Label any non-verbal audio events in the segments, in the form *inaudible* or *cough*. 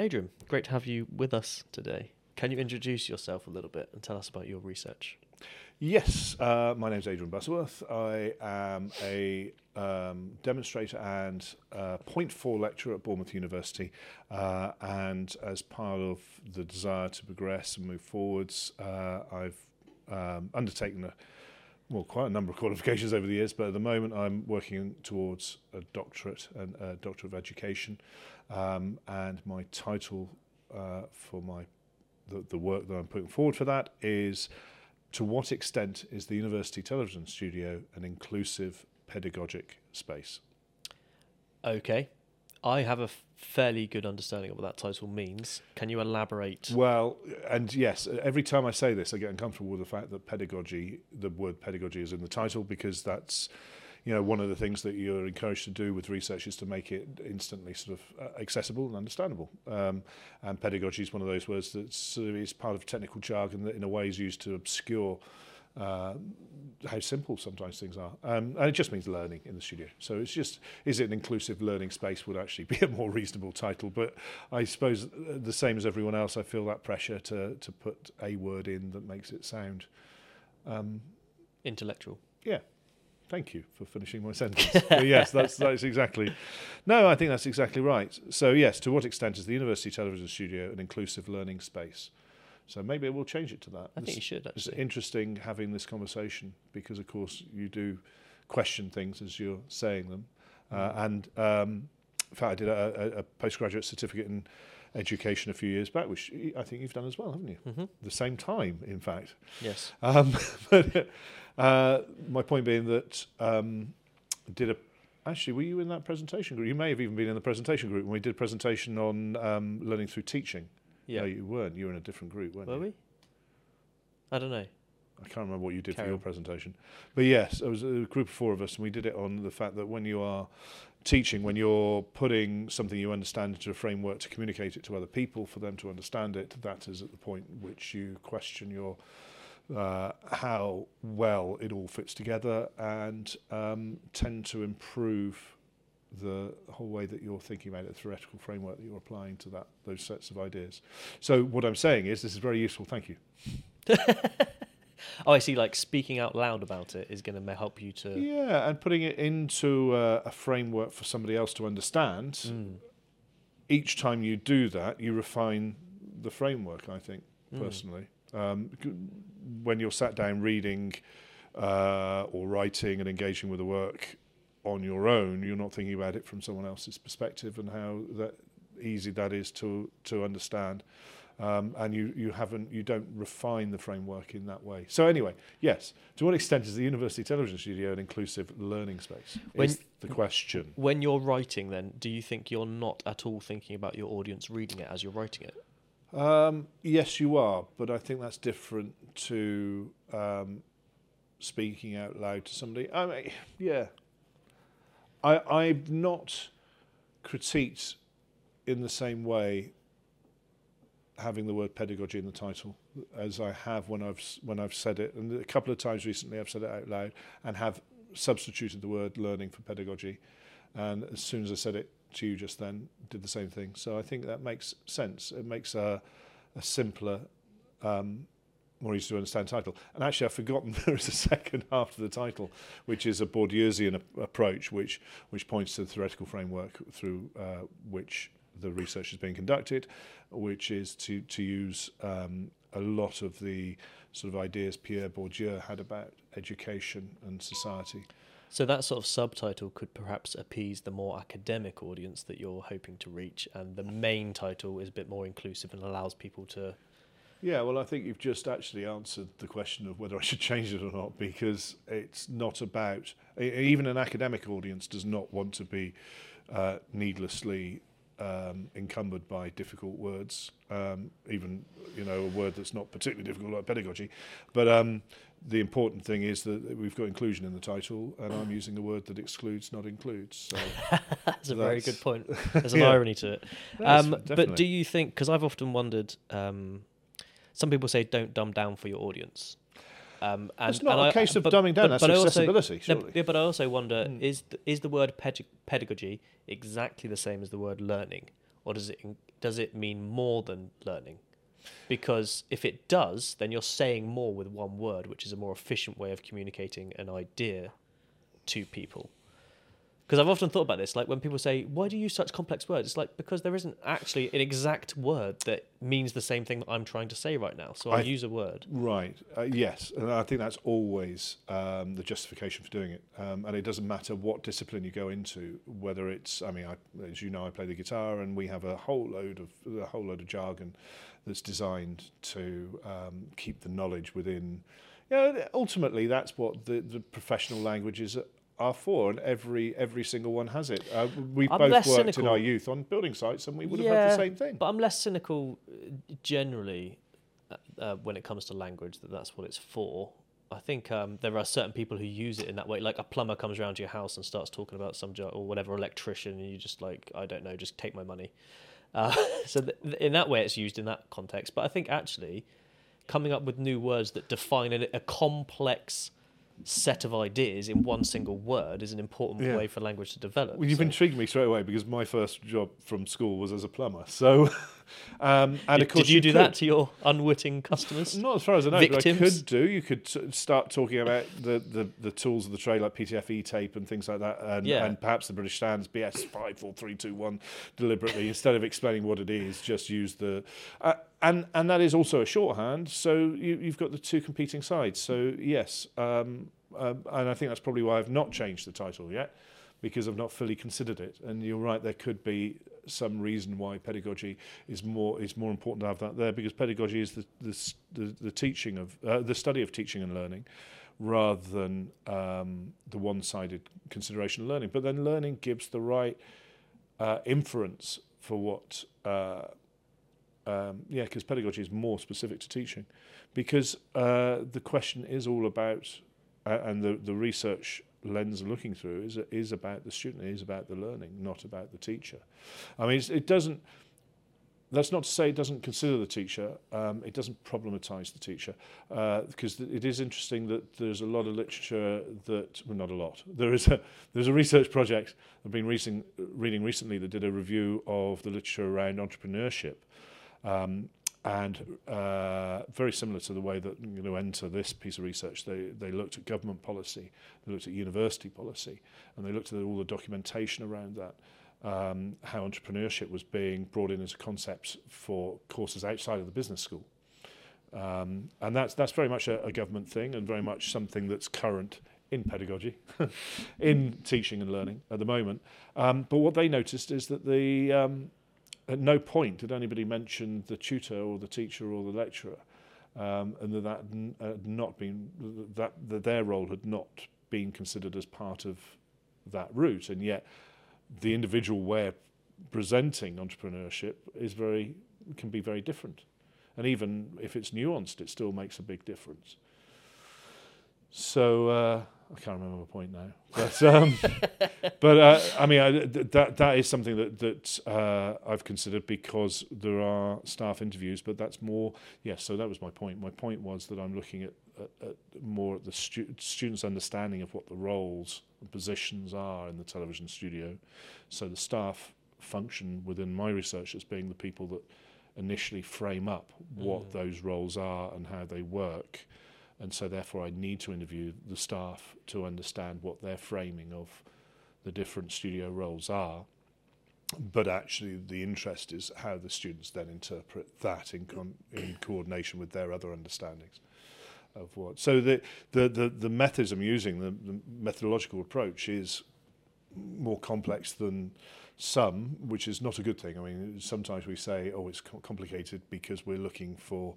Adrian, great to have you with us today. Can you introduce yourself a little bit and tell us about your research? Yes, uh, my name is Adrian Butterworth. I am a um, demonstrator and uh, point four lecturer at Bournemouth University. Uh, and as part of the desire to progress and move forwards, uh, I've um, undertaken a, well, quite a number of qualifications over the years, but at the moment I'm working towards a doctorate and a doctor of education. Um, and my title uh, for my the, the work that I'm putting forward for that is to what extent is the university television studio an inclusive pedagogic space? Okay. I have a fairly good understanding of what that title means. Can you elaborate? Well, and yes, every time I say this, I get uncomfortable with the fact that pedagogy, the word pedagogy, is in the title because that's you know, one of the things that you're encouraged to do with research is to make it instantly sort of uh, accessible and understandable. Um, and pedagogy is one of those words that sort of is part of technical jargon that in a way is used to obscure uh, how simple sometimes things are. Um, and it just means learning in the studio. So it's just, is it an inclusive learning space would actually *laughs* be a more reasonable title. But I suppose uh, the same as everyone else, I feel that pressure to, to put a word in that makes it sound um, intellectual. Yeah. Thank you for finishing my sentence. *laughs* yes, that's that's exactly. No, I think that's exactly right. So yes, to what extent is the university television studio an inclusive learning space? So maybe we'll change it to that. I think you should. Actually. It's interesting having this conversation because, of course, you do question things as you're saying them. Uh, mm. and um, in fact, I did a, a, a postgraduate certificate in education a few years back, which I think you've done as well, haven't you? Mm-hmm. The same time, in fact. Yes. Um, *laughs* but uh, my point being that um, did a actually were you in that presentation group? You may have even been in the presentation group when we did a presentation on um, learning through teaching. Yeah. No, you weren't. You were in a different group, weren't were you? Were we? I don't know. I can't remember what you did Carry for your on. presentation. But yes, it was a group of four of us, and we did it on the fact that when you are teaching, when you're putting something you understand into a framework to communicate it to other people for them to understand it, that is at the point which you question your uh, how well it all fits together and um, tend to improve the whole way that you're thinking about it, the theoretical framework that you're applying to that those sets of ideas. So what I'm saying is this is very useful. Thank you. *laughs* oh, I see. Like speaking out loud about it is going to help you to. Yeah, and putting it into uh, a framework for somebody else to understand. Mm. Each time you do that, you refine the framework. I think Mm. Um, when you're sat down reading uh, or writing and engaging with the work on your own, you're not thinking about it from someone else's perspective and how that easy that is to to understand. Um, and you, you haven't you don't refine the framework in that way. So anyway, yes. To what extent is the university television studio an inclusive learning space? When- is the question. When you're writing, then, do you think you're not at all thinking about your audience reading it as you're writing it? Um, yes, you are, but I think that's different to um, speaking out loud to somebody. I mean, yeah, I I've not critiqued in the same way having the word pedagogy in the title as I have when I've when I've said it, and a couple of times recently I've said it out loud and have substituted the word learning for pedagogy, and as soon as I said it to you just then, did the same thing. So I think that makes sense. It makes a, a simpler, um, more easy to understand title. And actually, I've forgotten *laughs* there is a second *laughs* half to the title, which is a Bourdieusian ap- approach, which which points to the theoretical framework through uh, which the research is being conducted, which is to to use um, a lot of the sort of ideas Pierre Bourdieu had about education and society. So that sort of subtitle could perhaps appease the more academic audience that you're hoping to reach, and the main title is a bit more inclusive and allows people to. Yeah, well, I think you've just actually answered the question of whether I should *laughs* change it or not, because it's not about even an academic audience does not want to be uh, needlessly um, encumbered by difficult words, um, even you know a word that's not particularly difficult like pedagogy. But um, the important thing is that we've got inclusion in the title, and I'm using a word that excludes, not includes. So *laughs* That's a very good point. *laughs* There's an Yeah. irony to it. Um, but do you think? Because I've often wondered. Um, some people say don't dumb down for your audience. Um, and, It's not and a I- case of but- dumbing down, that's I also- accessibility, no, yeah, but I also wonder: Mm. is th- is the word ped- pedagogy exactly the same as the word learning, or does it does it mean more than learning? Because if it does, then you're saying more with one word, which is a more efficient way of communicating an idea to people because I've often thought about this. Like when people say, "Why do you use such complex words?" It's like because there isn't actually an exact word that means the same thing that I'm trying to say right now. So I, I- use a word. Right. Uh, yes, and I think that's always um, the justification for doing it. Um, and it doesn't matter what discipline you go into, whether it's. I mean, I, as you know, I play the guitar, and we have a whole load of a whole load of jargon that's designed to um, keep the knowledge within. You know, ultimately, that's what the, the professional languages are for, and every every single one has it. Uh, we I'm both worked in our youth on building sites, and we would have had the same thing. But I'm less cynical uh, generally uh, uh, when it comes to language that that's what it's for. I think um, there are certain people who use it in that way. Like a plumber comes around to your house and starts talking about some job or whatever electrician, and you just like, I don't know, just take my money. Uh, *laughs* so th- in that way, it's used in that context. But I think actually coming up with new words that define a, a complex set of ideas in one single word is an important Yeah. way for language to develop. Well, you've So- intrigued me straight away because my first job from school was as a plumber. So, *laughs* um, and did, of course, did you, do could- that to your unwitting customers? Not as far as I know, Victims? but I could do. You could start talking about the, the, the tools of the trade, like PTFE tape and things like that, and, Yeah. and perhaps the British stands BS five, four, three, two, one, deliberately instead of explaining what it is, just use the. Uh, and and that is also a shorthand. So you, you've got the two competing sides. So yes, um, um, and I think that's probably why I've not changed the title yet, because I've not fully considered it. And you're right, there could be some reason why pedagogy is more is more important to have that there, because pedagogy is the the the, the teaching of uh, the study of teaching and learning, rather than um, the one-sided consideration of learning. But then learning gives the right uh, inference for what. Uh, um, yeah, because pedagogy is more specific to teaching, because uh, the question is all about, uh, and the the research lens looking through is is about the student, is about the learning, not about the teacher. I mean, it doesn't. That's not to say it doesn't consider the teacher. Um, it doesn't problematize the teacher uh, because th- it is interesting that there's a lot of literature that well, not a lot. There is a there's a research project I've been reading, reading recently that did a review of the literature around entrepreneurship, um, and uh, very similar to the way that going to enter this piece of research. They they looked at government policy, they looked at university policy, and they looked at all the documentation around that um, how entrepreneurship was being brought in as a concept for courses outside of the business school. Um, and that's that's very much a, a government thing and very much something that's current in pedagogy, *laughs* in teaching and learning at the moment. Um, but what they noticed is that the um, at no point did anybody mention the tutor or the teacher or the lecturer, um, and that that had not been that, that their role had not been considered as part of that route, and yet the individual of presenting entrepreneurship is very can be very different, and even if it's nuanced, it still makes a big difference. So uh, I can't remember my point now, but um, *laughs* but uh, I mean I, th- that that is something that that uh, I've considered because there are staff interviews, but that's more yes. So that was my point. My point was that I'm looking at, at, at more at the stu- students' understanding of what the roles and positions are in the television studio. So the staff function within my research as being the people that initially frame up what Mm. those roles are and how they work. And so therefore I need to interview the staff to understand what their framing of the different studio roles are. But actually the interest is how the students then interpret that in con- in coordination with their other understandings of what. So the the the, the methods I'm using, the, the methodological approach is more complex than some, which is not a good thing. I mean, sometimes we say, "Oh, it's co- complicated," because we're looking for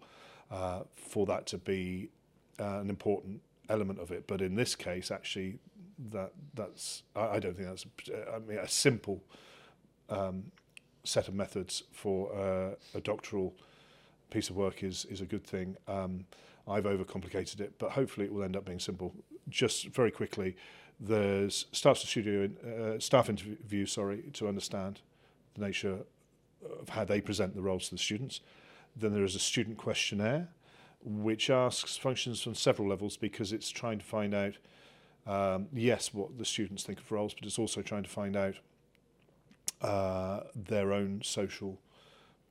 uh, for that to be uh, an important element of it. But in this case, actually, that that's I, I don't think that's a, I mean a simple um, set of methods for uh, a doctoral piece of work is is a good thing. Um, I've overcomplicated it, but hopefully it will end up being simple. Just very quickly, there's staff studio uh, staff interview, sorry, to understand the nature of how they present the roles to the students. Then there is a student questionnaire, which asks functions from several levels because it's trying to find out, um, yes, what the students think of roles, but it's also trying to find out uh, their own social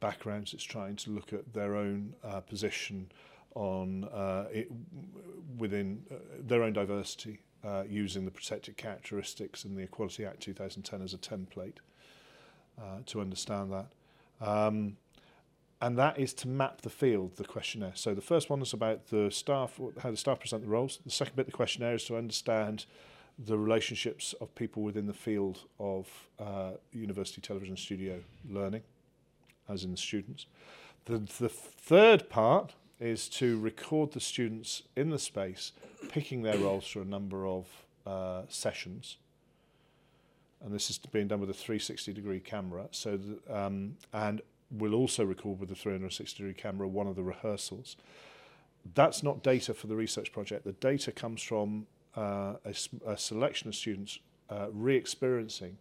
backgrounds. It's trying to look at their own uh, position on uh, it within uh, their own diversity, uh, using the protected characteristics in the Equality Act 2010 as a template uh, to understand that. Um, and that is to map the field, the questionnaire. So the first one is about the staff, how the staff present the roles. The second bit, the questionnaire, is to understand the relationships of people within the field of uh, university television studio learning, as in the students. The, the third part is to record the students in the space, picking their roles through a number of uh, sessions. And this is being done with a 360 degree camera. So, um, and we'll also record with the 360 degree camera one of the rehearsals. That's not data for the research project. The data comes from uh, a, a selection of students uh, re-experiencing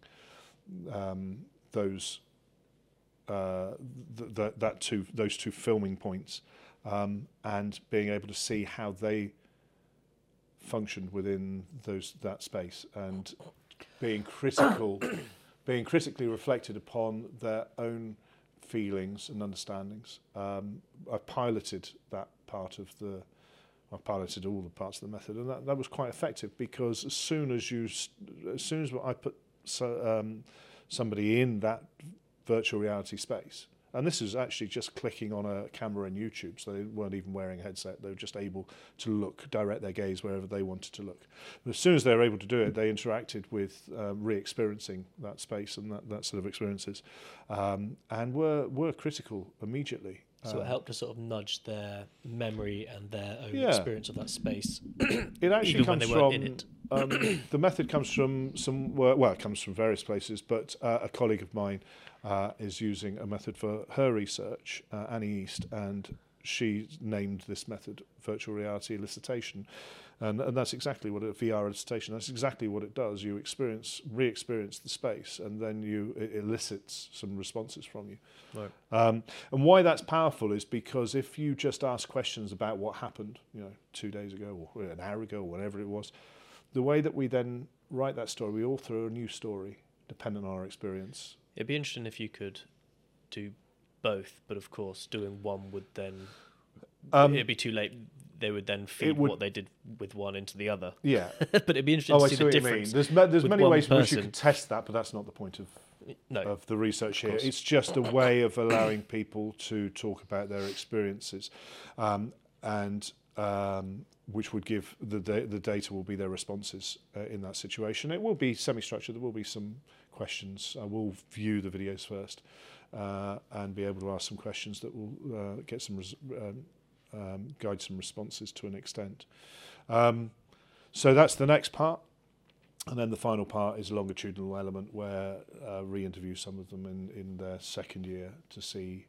um, those uh, th- th- that two those two filming points um, and being able to see how they functioned within those that space and being critical *coughs* being critically reflected upon their own feelings and understandings. Um, I piloted that part of the, I piloted all the parts of the method, and that, that was quite effective because as soon as you, as soon as I put so, um, somebody in that virtual reality space, and this is actually just clicking on a camera in YouTube, so they weren't even wearing a headset. They were just able to look, direct their gaze wherever they wanted to look. But as soon as they were able to do it, they interacted with um, re-experiencing that space and that, that sort of experiences, um, and were were critical immediately. So it Um, helped to sort of nudge their memory and their own Yeah. experience of that space. It actually comes from um, *coughs* the method comes from some work, well, it comes from various places, but uh, a colleague of mine uh, is using a method for her research, uh, Annie East, and she named this method virtual reality elicitation. And, and that's exactly what a VR elicitation. That's exactly what it does. You experience, re-experience the space, and then you it elicits some responses from you. Right. Um, and why that's powerful is because if you just ask questions about what happened, you know, two days ago or an hour ago or whatever it was, the way that we then write that story, we author a new story dependent on our experience. It'd be interesting if you could do both, but of course, doing one would then Um, it'd be too late. They would then feed would- what they did with one into the other. yeah. *laughs* but it'd be interesting oh, to I see see the you mean. difference. There's, ma- there's many ways in which you can test that, but that's not the point of No, of the research here. It's just a way of allowing people to talk about their experiences, um, and um, which would give the da- the data will be their responses uh, in that situation. It will be semi-structured. There will be some questions. I will view the videos first uh, and be able to ask some questions that will uh, get some res- um, um, guide some responses to an extent. Um, so that's the next part. And then the final part is a longitudinal element where uh, re-interview some of them in, in their second year to see,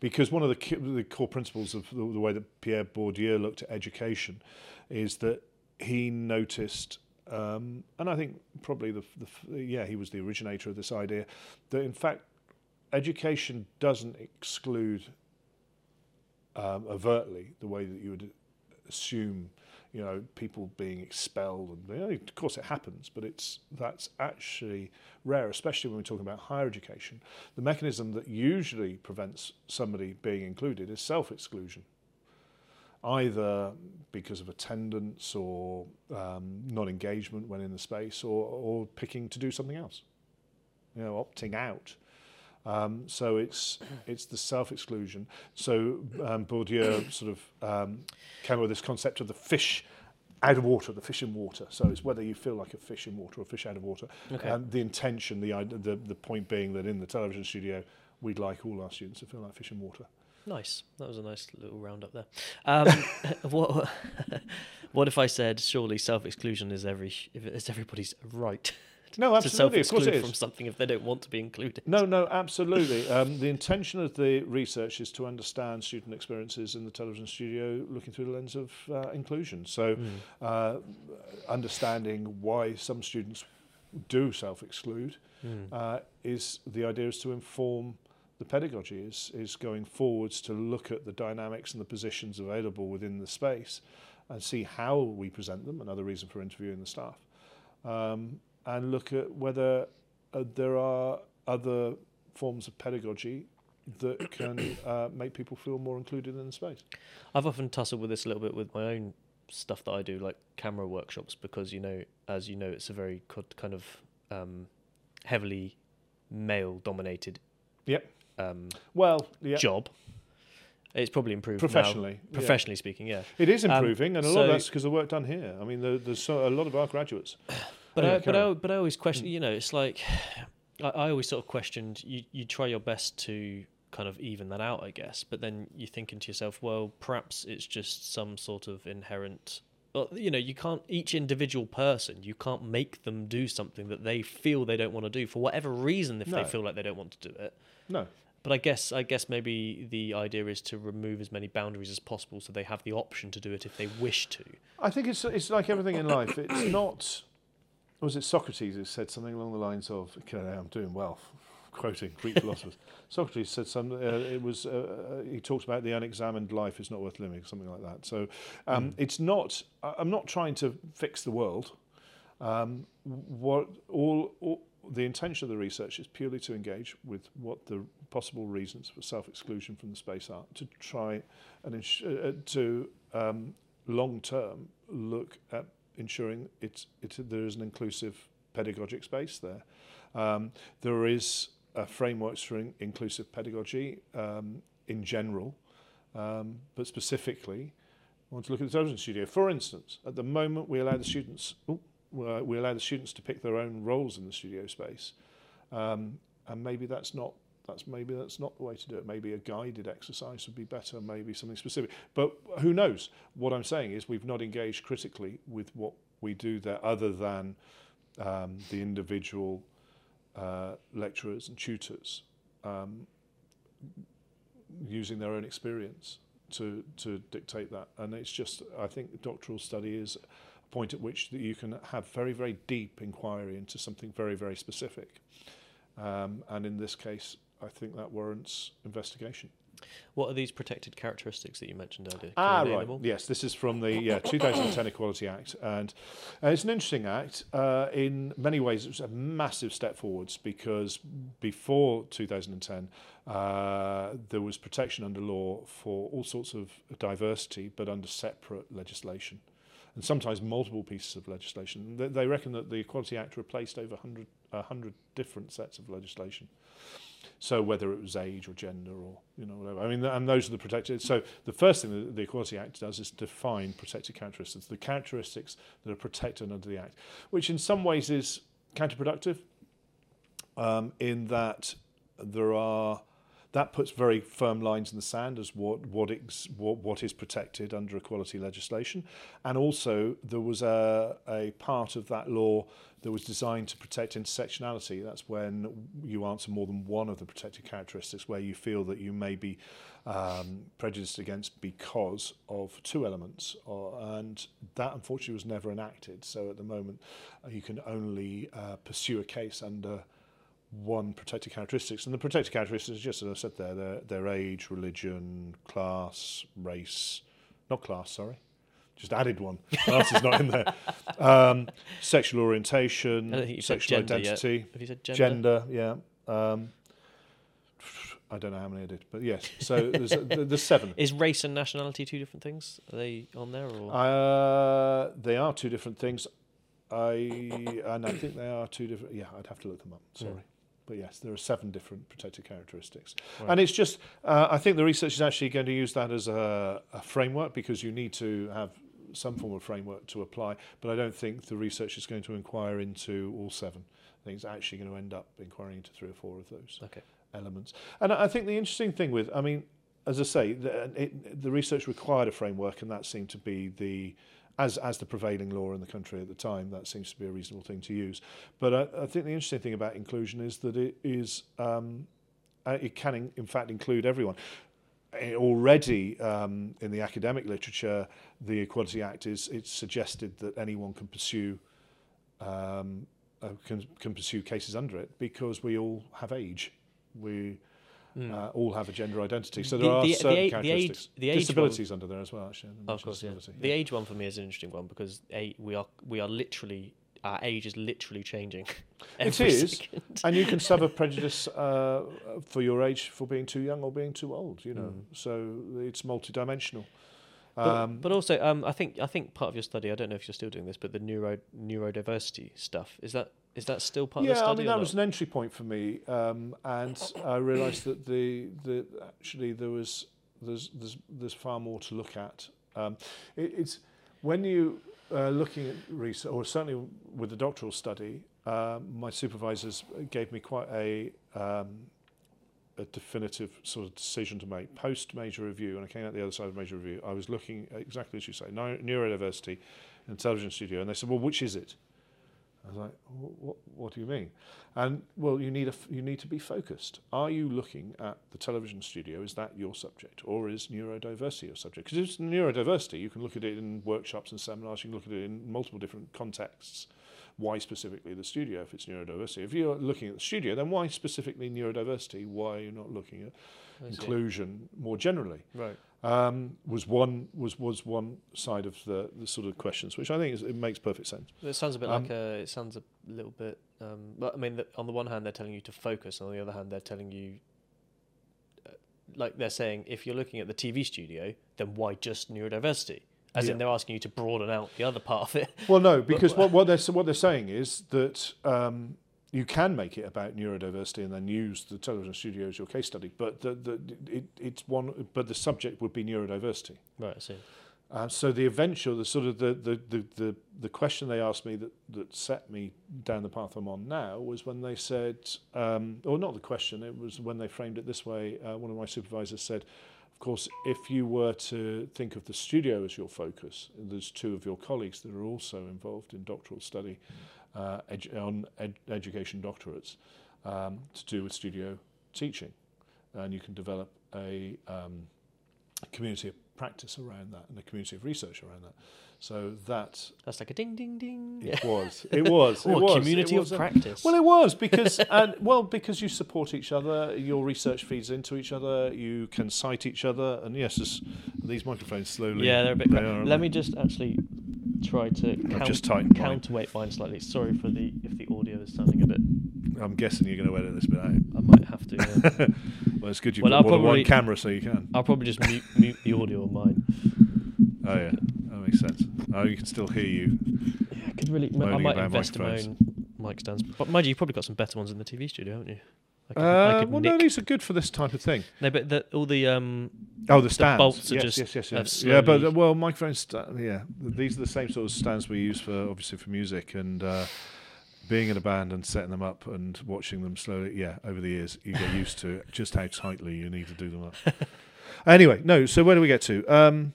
because one of the, ki- the core principles of the, the way that Pierre Bourdieu looked at education is that he noticed, um, and I think probably the, the yeah he was the originator of this idea that in fact education doesn't exclude um, overtly the way that you would assume you know, people being expelled, and you know, of course it happens, but it's that's actually rare, especially when we're talking about higher education. The mechanism that usually prevents somebody being included is self-exclusion, either because of attendance or um, non-engagement when in the space, or, or picking to do something else, you know, opting out. Um, so it's it's the self-exclusion. So um, Bourdieu sort of um, came up with this concept of the fish out of water, the fish in water. So it's whether you feel like a fish in water or a fish out of water. Okay. And the intention, the, the the point being that in the television studio, we'd like all our students to feel like fish in water. Nice. That was a nice little roundup there. Um, *laughs* what *laughs* what if I said surely self exclusion is every is everybody's right *laughs* No, to self absolutely, of course it exclude is. from something if they don't want to be included? No, no, absolutely. Um, the intention of the research is to understand student experiences in the television studio looking through the lens of uh, inclusion. So, Mm. uh, understanding why some students do self exclude Mm. uh, is the idea is to inform the pedagogy, is, is going forwards to look at the dynamics and the positions available within the space and see how we present them, another reason for interviewing the staff, um, and look at whether uh, there are other forms of pedagogy that can uh, make people feel more included in the space. I've often tussled with this a little bit with my own stuff that I do, like camera workshops, because you know, as you know, it's a very kind of um, heavily male-dominated Yep. Um, Well, yeah, job. It's probably improved now, professionally, yeah. professionally speaking, yeah. It is Um, improving, and a lot so- of that's because of the work done here. I mean, there, there's so, a lot of our graduates. *sighs* But Anyway, I, but I, but I always question. Mm. You know, it's like *sighs* I, I always sort of questioned. You you try your best to kind of even that out, I guess. But then you're thinking to yourself, well, perhaps it's just some sort of inherent. Well, you know, you can't. Each individual person, you can't make them do something that they feel they don't want to do for whatever reason. If No. they feel like they don't want to do it. No, But I guess I guess maybe the idea is to remove as many boundaries as possible, so they have the option to do it if they wish to. I think it's it's like everything in life. It's not. Was it Socrates who said something along the lines of, okay, "I'm doing well," quoting Greek *laughs* philosophers. Socrates said something. Uh, it was uh, uh, he talked about the unexamined life is not worth living, something like that. So um, Mm. it's not. I'm not trying to fix the world. Um, what all, all the intention of the research is purely to engage with what the possible reasons for self-exclusion from the space are to try and uh, uh, to um, long term look at ensuring there is an inclusive pedagogic space there. Um, there is frameworks for in- inclusive pedagogy um, in general, um, but specifically, I want to look at the television studio. For instance, at the moment, we allow the students. ooh, we allow the students to pick their own roles in the studio space, um, and maybe that's not that's maybe that's not the way to do it. Maybe a guided exercise would be better. Maybe something specific. But who knows? What I'm saying is we've not engaged critically with what we do there, other than um, the individual uh, lecturers and tutors um, using their own experience to to dictate that. And it's just I think doctoral study is point at which that you can have very very deep inquiry into something very very specific. Um, and in this case, I think that warrants investigation. What are these protected characteristics that you mentioned earlier? Can Ah, right. Yes, this is from the yeah, 2010 Equality Act, and uh, it's an interesting act. Uh, in many ways, it was a massive step forwards because before 2010, uh, there was protection under law for all sorts of diversity, but under separate legislation, and sometimes multiple pieces of legislation. They, they reckon that the Equality Act replaced over 100, 100 different sets of legislation. So whether it was age or gender or you know whatever, I mean, and those are the protected. So the first thing that the Equality Act does is define protected characteristics, the characteristics that are protected under the Act, which in some ways is counterproductive, um, in that there are that puts very firm lines in the sand as what what, ex, what what is protected under equality legislation, and also there was a a part of that law that was designed to protect intersectionality. That's when you answer more than one of the protected characteristics where you feel that you may be um, prejudiced against because of two elements, or, and that unfortunately was never enacted. So at the moment, uh, you can only uh, pursue a case under one protected characteristics, and the protected characteristics, just as I said there, their, their age, religion, class, race, not class, sorry, just added one. *laughs* Class is not in there. Um, sexual orientation, I don't think you said sexual gender yet. identity, Have you said gender? gender, yeah. Um, I don't know how many I did, but yes. So there's, *laughs* there's seven. Is race and nationality two different things? Are they on there or? Uh, they are two different things. I and I think they are two different. Yeah, I'd have to look them up. Sorry. Mm. But yes, there are seven different protected characteristics. Right. And it's just, uh, I think the research is actually going to use that as a, a framework because you need to have some form of framework to apply. But I don't think the research is going to inquire into all seven. I think it's actually going to end up inquiring into three or four of those Okay. elements. And I think the interesting thing with, I mean, as I say, the, it, the research required a framework, and that seemed to be the, as as the prevailing law in the country at the time, that seems to be a reasonable thing to use. But I, I think the interesting thing about inclusion is that it is, um, uh, it can in, in fact include everyone. Eh, Already um, in the academic literature, the Equality Act is it's suggested that anyone can pursue um, uh, can, can pursue cases under it because we all have age. We Mm. uh, all have a gender identity. So The- there are the- the certain the characteristics. age- the age Disabilities under there as well, actually. Of course, yeah. disability, The age one for me is an interesting one because a we are we are literally our age is literally changing. *laughs* It is. second. and you can suffer *laughs* prejudice uh, for your age for being too young or being too old. You know, Mm. so it's multidimensional. But, Um, but also, um, I think I think part of your study. I don't know if you're still doing this, but the neuro neurodiversity stuff is that is that still part yeah, of the study? Yeah, I mean that was an entry point for me, um, and I realised that the the actually there was there's there's there's far more to look at. Um, it, it's when you uh, looking at research, or certainly with the doctoral study, um, my supervisors gave me quite a um, a definitive sort of decision to make post major review, and I came out the other side of major review. I was looking exactly as you say, neurodiversity in television studio, and they said, "Well, which is it?" I was like, what, what do you mean? And well, you need a you need to be focused. Are you looking at the television studio? Is that your subject, or is neurodiversity your subject? Because if it's neurodiversity, you can look at it in workshops and seminars. You can look at it in multiple different contexts. Why specifically the studio? If it's neurodiversity, if you're looking at the studio, then why specifically neurodiversity? Why are you not looking at inclusion more generally? Right. Um, was one was was one side of the, the sort of questions, which I think is, it makes perfect sense. It sounds a bit Um, like a. It sounds a little bit. Um, but I mean, the, on the one hand, they're telling you to focus, and on the other hand, they're telling you, uh, like they're saying, if you're looking at the TV studio, then why just neurodiversity? As Yeah. in, they're asking you to broaden out the other part of it. Well, no, *laughs* because what, what they're what they're saying is that um, you can make it about neurodiversity and then use the television studio as your case study, but the, the it, it's one, but the subject would be neurodiversity. Right. I see. Uh, so the eventual, the sort of the the, the, the the question they asked me that that set me down the path I'm on now was when they said, um, or not the question, it was when they framed it this way. Uh, one of my supervisors said. Of course, if you were to think of the studio as your focus, there's two of your colleagues that are also involved in doctoral study uh, edu- on ed- education doctorates um, to do with studio teaching, and you can develop a um, community of practice around that and a community of research around that. So that That's like a ding, ding, ding. it *laughs* was, it was, it was, a community it of was a- practice. well, it was because, *laughs* and well, because you support each other, your research feeds into each other, you can cite each other, and yes, these microphones slowly. yeah, they're a bit. they are, Let me just actually try to count, just tightened mine. counterweight mine slightly. Sorry for the if the audio is sounding a bit. I'm guessing you're going to edit this bit out. I might have to. Yeah. *laughs* well, it's good you've Well, got I'll more than one camera, so you can. I'll probably just mute, mute the audio on mine. Oh yeah, that makes sense. Oh, you can still hear you. Yeah, I could really. I might invest in my own mic stands. But mind you, you've probably got some better ones in the TV studio, haven't you? I could, I Uh, could well, no, these are good for this type of thing. no, but the, all the um. Oh, the stands. bolts are yes, just yes, yes, yes. Yeah, but uh, well, microphone sta- Yeah, these are the same sort of stands we use for obviously for music and uh, being in a band and setting them up and watching them slowly. Yeah, over the years you get used to just how tightly you need to do them up. *laughs* anyway, no. So where do we get to? Um,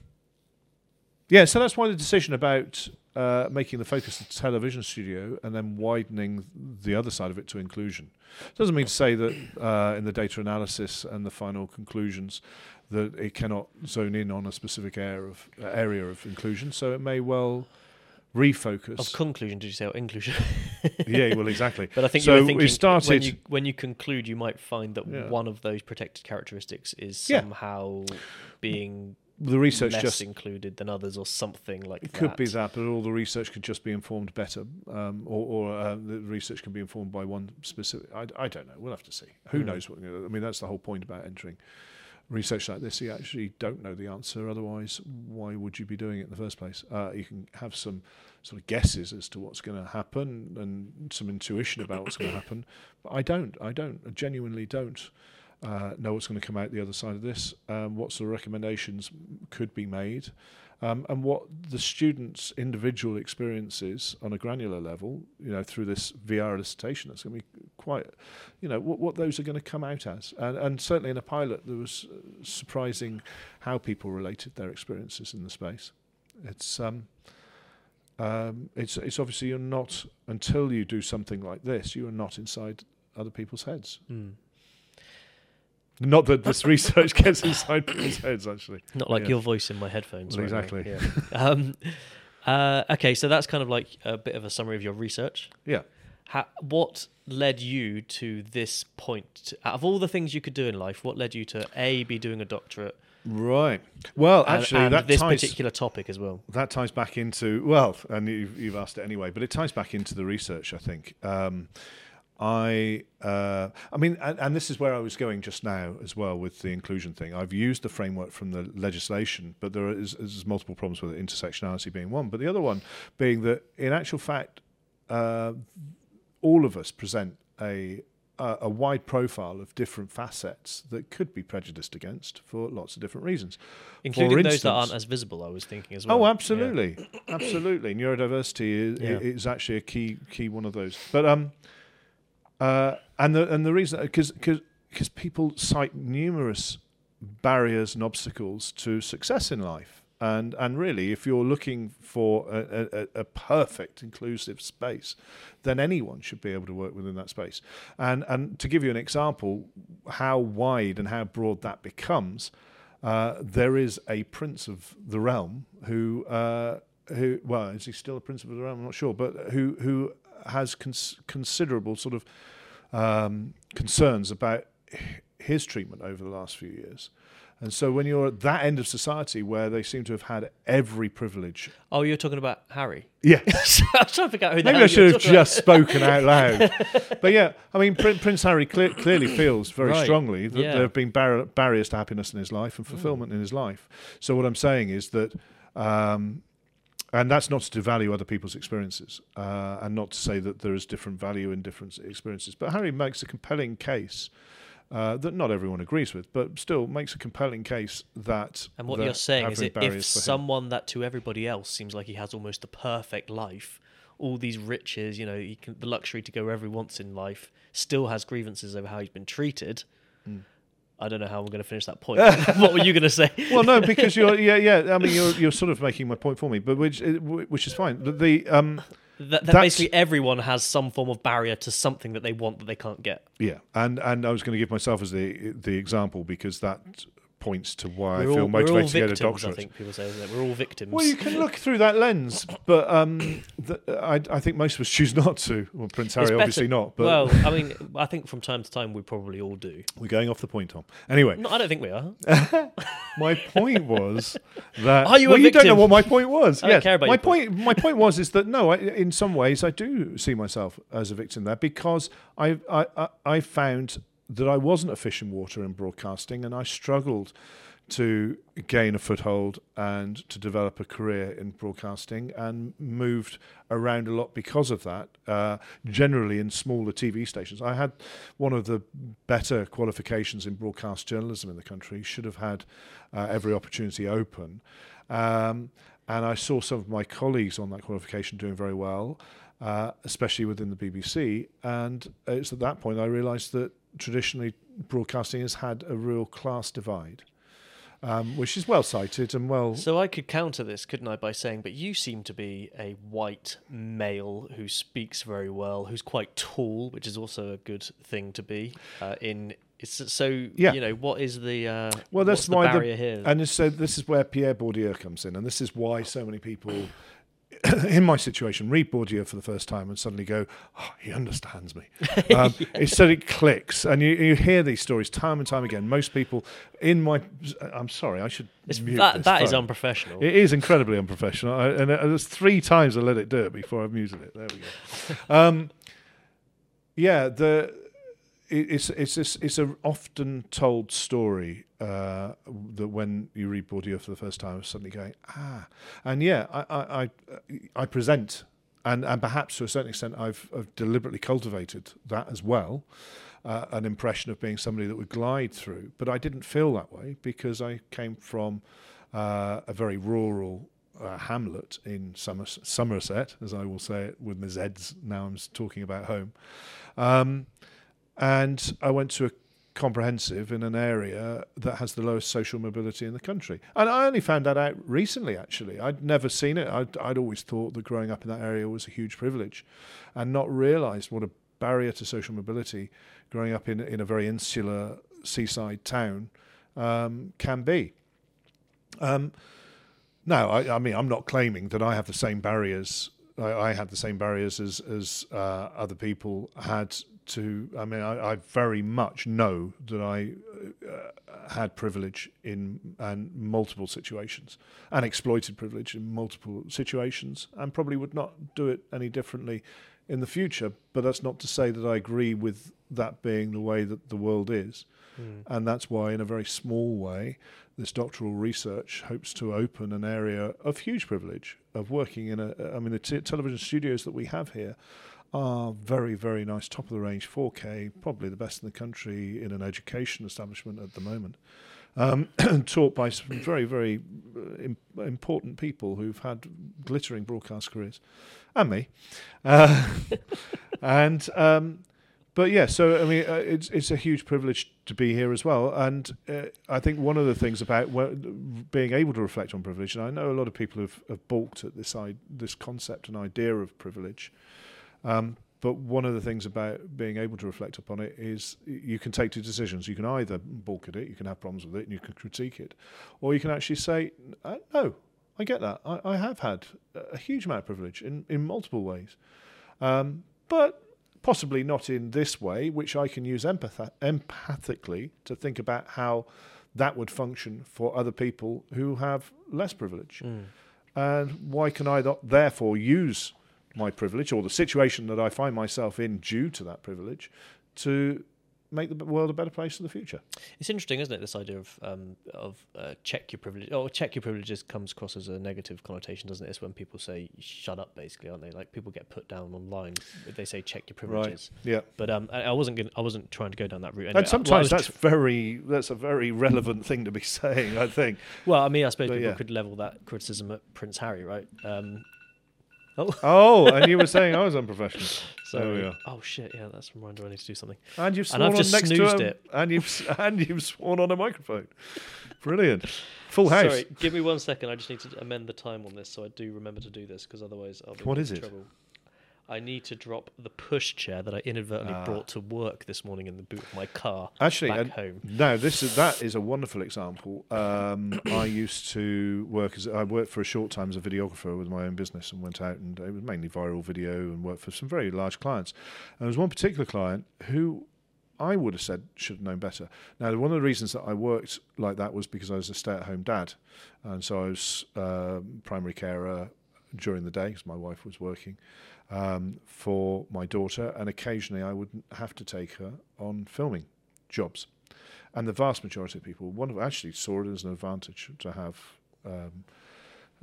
yeah, so that's why the decision about uh, making the focus the television studio and then widening the other side of it to inclusion. It Doesn't mean to say that uh, in the data analysis and the final conclusions that it cannot zone in on a specific area of uh, area of inclusion. So it may well refocus. Of conclusion, did you say or inclusion? *laughs* yeah, well, exactly. *laughs* But I think So we were thinking when started- you when you conclude, you might find that Yeah. one of those protected characteristics is Yeah. somehow being The research less just included than others, or something like It that. could be that, but all the research could just be informed better, um, or, or uh, the research can be informed by one specific. I, I don't know. We'll have to see. Who Hmm. knows what? I mean, that's the whole point about entering research like this. You actually don't know the answer. Otherwise, why would you be doing it in the first place? Uh, you can have some sort of guesses as to what's going to happen and some intuition about what's going to happen, but I don't. I don't. I genuinely don't. Uh, know what's going to come out the other side of this, um, what sort of recommendations could be made, um, and what the students' individual experiences on a granular level, you know, through this VR elicitation, that's going to be quite, you know, what, what those are going to come out as. And, and certainly in a pilot, there was uh, surprising how people related their experiences in the space. It's um, um, it's it's obviously you're not until you do something like this, you are not inside other people's heads. Hmm. Not that this research gets inside people's *coughs* heads, actually. Not like Yeah. your voice in my headphones. Well, right exactly. Yeah. um, uh, okay, so that's kind of like a bit of a summary of your research. Yeah. How, what led you to this point? Out of all the things you could do in life, what led you to a be doing a doctorate? Right. Well, and- actually, and that this ties particular topic as well. that ties back into well, and you've, you've asked it anyway, but it ties back into the research. I think. Um, I, uh, I mean, and, and this is where I was going just now as well with the inclusion thing. I've used the framework from the legislation, but there is, is multiple problems with it, intersectionality being one. But the other one being that, in actual fact, uh, all of us present a a, a wide profile of different facets that could be prejudiced against for lots of different reasons. Including those that aren't as visible, I was thinking as well. Oh, Yeah. absolutely, absolutely. Neurodiversity is, Yeah. is actually a key key one of those. But um, uh, and the and the reason because because people cite numerous barriers and obstacles to success in life. And and really, if you're looking for a, a, a perfect inclusive space, then anyone should be able to work within that space. And and to give you an example, how wide and how broad that becomes, uh, there is a prince of the realm who uh, who well is he still a prince of the realm? I'm not sure, but who who has cons- considerable sort of um, concerns about his treatment over the last few years. And so when you're at that end of society where they seem to have had every privilege. Oh, you're talking about Harry. Yeah. *laughs* I was trying to figure out who Maybe I should have about. just spoken out loud. *laughs* but yeah, I mean, Prin- Prince Harry cle- clearly feels very Right. strongly that Yeah. there have been bar- barriers to happiness in his life and fulfillment in his life. So what I'm saying is that, um, and that's not to devalue other people's experiences, uh, and not to say that there is different value in different experiences. But Harry makes a compelling case. Uh, that not everyone agrees with, but still makes a compelling case that. And what there you're saying is that if someone that to everybody else seems like he has almost the perfect life, all these riches, you know, he can, the luxury to go wherever he wants in life, still has grievances over how he's been treated. Hmm. I don't know how we're going to finish that point. *laughs* what were you going to say? well, no, because you're *laughs* yeah yeah. I mean, you're you're sort of making my point for me, but which which is fine. The, the um that, that basically everyone has some form of barrier to something that they want that they can't get. yeah, and and I was going to give myself as the the example because that points to why I we're feel all, motivated to get a victims, I doctorate. think people say, isn't? We're all victims. Well, you can look through that lens, but um, the, I, I think most of us choose not to. Well, Prince Harry obviously not, but well, I mean, I think from time to time we probably all do. we're going off the point, Tom. Anyway, No, I don't think we are. *laughs* my point was that. Are you a well, you don't know what my point was. I don't yes. care about my your point. My point was is that no, I, in some ways I do see myself as a victim there because I I I, I found that I wasn't a fish in water in broadcasting, and I struggled to gain a foothold and to develop a career in broadcasting and moved around a lot because of that uh, generally in smaller TV stations. I had one of the better qualifications in broadcast journalism in the country should have had uh, every opportunity open. Um, and I saw some of my colleagues on that qualification doing very well uh, especially within the BBC and it's at that point I realized that traditionally broadcasting has had a real class divide um, which is well cited and well. So I could counter this, couldn't I, by saying, but you seem to be a white male who speaks very well, who's quite tall, which is also a good thing to be. Uh, in it's, so Yeah. you know what is the uh, well, that's the why barrier here? and so this is where Pierre Bourdieu comes in, and this is why so many people. *coughs* In my situation, read Bourdieu for the first time and suddenly go, oh, "He understands me." *laughs* Um, It's so it clicks, and you, you hear these stories time and time again. Most people in my, I'm sorry, I should. It's, mute that this that is unprofessional. It is incredibly unprofessional, I, and uh, there's three times I let it do it before I've muted it. There we go. *laughs* Um, yeah, the it, it's it's this, it's a often told story uh, that when you read Bourdieu for the first time, suddenly going ah, and yeah, I I I, present. And, and perhaps to a certain extent, I've, I've deliberately cultivated that as well, uh, an impression of being somebody that would glide through. But I didn't feel that way because I came from uh, a very rural uh, hamlet in Somers- Somerset, as I will say it with my Z's. Now I'm talking about home. Um, and I went to a comprehensive in an area that has the lowest social mobility in the country. And I only found that out recently, actually. I'd never seen it. I'd, I'd always thought that growing up in that area was a huge privilege and not realised what a barrier to social mobility growing up in, in a very insular seaside town um, can be. Um, now, I, I mean, I'm not claiming that I have the same barriers I, I had the same barriers as as uh, other people had to. I mean, I, I very much know that I uh, had privilege in and multiple situations, and exploited privilege in multiple situations, and probably would not do it any differently in the future. But that's not to say that I agree with that being the way that the world is. Mm. And that's why, in a very small way, this doctoral research hopes to open an area of huge privilege of working in a. I mean, the t- television studios that we have here are very, very nice, top of the range, 4K, probably the best in the country in an education establishment at the moment. Um, *clears throat* taught by some very, very uh, im- important people who've had glittering broadcast careers, and me. Uh, *laughs* and um, but yeah, so I mean, uh, it's it's a huge privilege to be here as well. And uh, I think one of the things about being able to reflect on privilege, and I know a lot of people have, have balked at this I- this concept and idea of privilege. Um, but one of the things about being able to reflect upon it is you can take two decisions. You can either balk at it, you can have problems with it, and you can critique it, or you can actually say, uh, "No, I get that. I, I have had a huge amount of privilege in, in multiple ways, um, but possibly not in this way, which I can use empath- empathically to think about how that would function for other people who have less privilege. Mm. And why can I not therefore use my privilege or the situation that I find myself in due to that privilege to make the world a better place in the future? It's interesting, isn't it? This idea of um, of uh, check your privilege. or check your privileges comes across as a negative connotation, doesn't it? It's when people say "shut up," basically, aren't they? Like people get put down online if they say "check your privileges." Right. Yeah. But um, I, I wasn't gonna, I wasn't trying to go down that route. Anyway. and sometimes I that's tr- very that's a very relevant thing to be *laughs* saying, I think. well, I mean, I suppose But people yeah. could level that criticism at Prince Harry, right? Um, Oh. *laughs* oh, and you were saying I was unprofessional. *laughs* so There we are. oh shit, yeah, that's a reminder I need to do something. And you've And sworn I've on just next to snoozed a, it. and you've *laughs* and you've sworn on a microphone. Brilliant. Full house. Sorry, give me one second. I just need to amend the time on this so I do remember to do this because otherwise I'll be What in is it? trouble. I need to drop the push chair that I inadvertently Ah. brought to work this morning in the boot of my car Actually, back and- home. No, this is that is a wonderful example. Um, I used to work as I worked for a short time as a videographer with my own business and went out and it was mainly viral video and worked for some very large clients. And there was one particular client who I would have said should have known better. Now, one of the reasons that I worked like that was because I was a stay-at-home dad, and so I was um primary carer during the day because my wife was working um, for my daughter, and occasionally I would have to take her on filming jobs. And the vast majority of people actually saw it as an advantage to have um,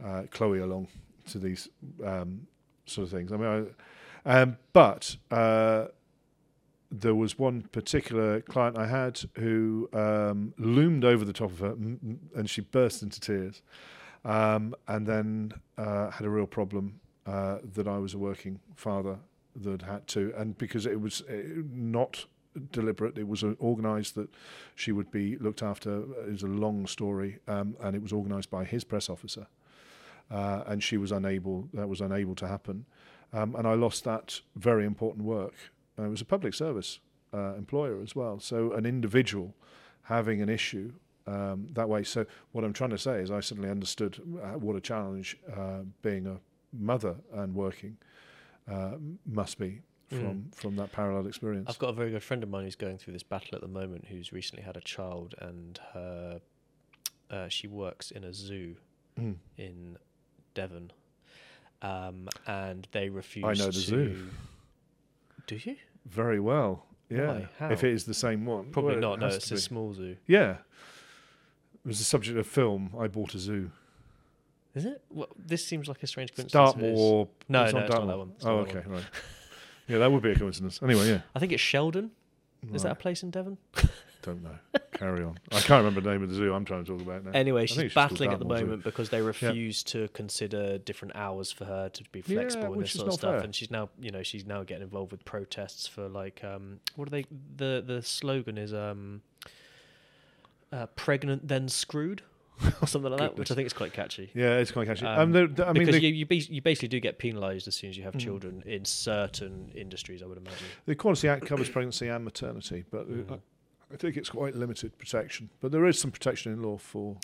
uh, Chloe along to these um, sort of things. I mean, I, um, but uh, there was one particular client I had who um, loomed over the top of her, and she burst into tears, um, and then uh, had a real problem uh, that I was a working father that had to, and because it was uh, not deliberate, it was uh, organised that she would be looked after. It was a long story, um, and it was organised by his press officer, uh, and she was unable. That was unable to happen, um, and I lost that very important work. Uh, it was a public service uh, employer as well, so an individual having an issue um, that way. So what I'm trying to say is, I suddenly understood uh, what a challenge uh, being a mother and working uh, must be from from that parallel experience. I've got a very good friend of mine who's going through this battle at the moment who's recently had a child and her uh, she works in a zoo Mm. in Devon. Um, and they refuse I know the zoo. Do you? Very well. Yeah. If it is the same one. Probably Well, it not. No, it's a be. small zoo. Yeah. It was the subject of film. I bought a zoo. Is it? Well, this seems like a strange coincidence. is. Dartmoor. No, it's no, not it's not that one. It's oh, okay, right. Yeah, that would be a coincidence. Anyway, yeah. I think it's Shaldon. Is that a place in Devon? *laughs* Don't know. Carry on. I can't remember the name of the zoo I'm trying to talk about now. Anyway, she's it's just called battling at the moment because they refuse to consider different hours for her to be Yeah, flexible and this sort of stuff. fair. And she's now, you know, she's now getting involved with protests for like, um, what are they? The the slogan is um, uh, "Pregnant then screwed" *laughs* or something like that, which I think is quite catchy. Yeah, it's quite catchy. Um, Um, there- there- I mean, because the, you you, bas- you basically do get penalised as soon as you have Mm. children in certain industries, I would imagine. the Equality Act covers pregnancy and maternity, but uh, Mm. I think it's quite limited protection. But there is some protection in law for.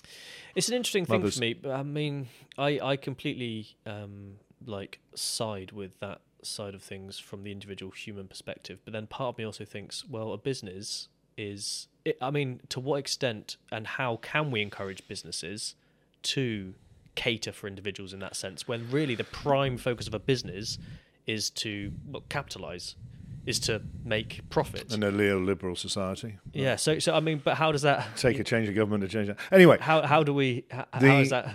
It's an interesting thing for me. But I mean, I I completely um, like side with that side of things from the individual human perspective. But then part of me also thinks, well, a business is. It, I mean, to what extent and how can we encourage businesses to cater for individuals in that sense when really the prime focus of a business is to well, capitalize, is to make profit. In a neoliberal society. Yeah. So, so I mean, but how does that Take a change of government to change that. Anyway, How how do we? How, The- how is that?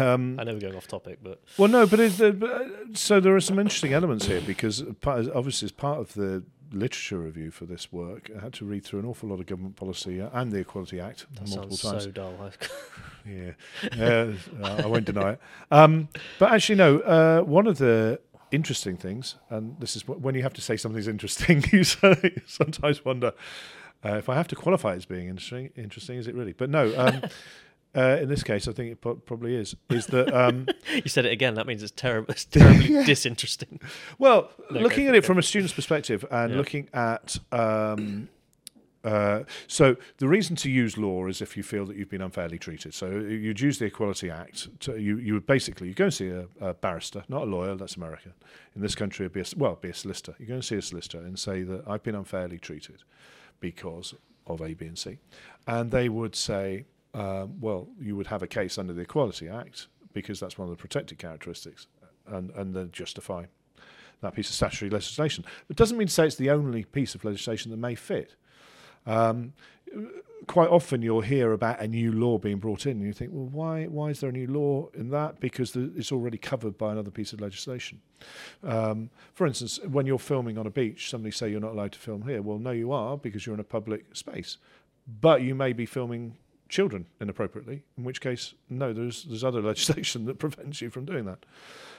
um, I know we're going off topic, but Well, no, but, it, uh, but, uh, so there are some interesting elements here because obviously, as part of the literature review for this work, I had to read through an awful lot of government policy and the Equality Act that multiple sounds times. so dull. *laughs* Yeah, uh, I won't deny it. Um, but actually, no. Uh, one of the interesting things, and this is when you have to say something's interesting, *laughs* you so- sometimes wonder uh, if I have to qualify it as being interesting. Interesting, is it really? But no. Um, uh, in this case, I think it probably is. Is that um, *laughs* you said it again. That means it's terrible. It's *laughs* terribly disinteresting. Well, *laughs* No, looking at it it, from a student's perspective and Yeah. looking at. Um, uh, so the reason to use law is if you feel that you've been unfairly treated. So you'd use the Equality Act. To, you you would basically you go and see a, a barrister, not a lawyer. That's America. In this country, it'd be a, well, it'd be a solicitor. You go and see a solicitor and say that I've been unfairly treated because of A, B, and C, and they would say, um, well, you would have a case under the Equality Act because that's one of the protected characteristics, and and then justify that piece of statutory legislation. It doesn't mean to say it's the only piece of legislation that may fit. Um, quite often you'll hear about a new law being brought in, and you think, well, why, why is there a new law in that? Because the, it's already covered by another piece of legislation. Um, for instance, when you're filming on a beach, somebody say you're not allowed to film here. Well, no, you are because you're in a public space, but you may be filming children inappropriately. In which case, no, there's there's other *laughs* legislation that prevents you from doing that.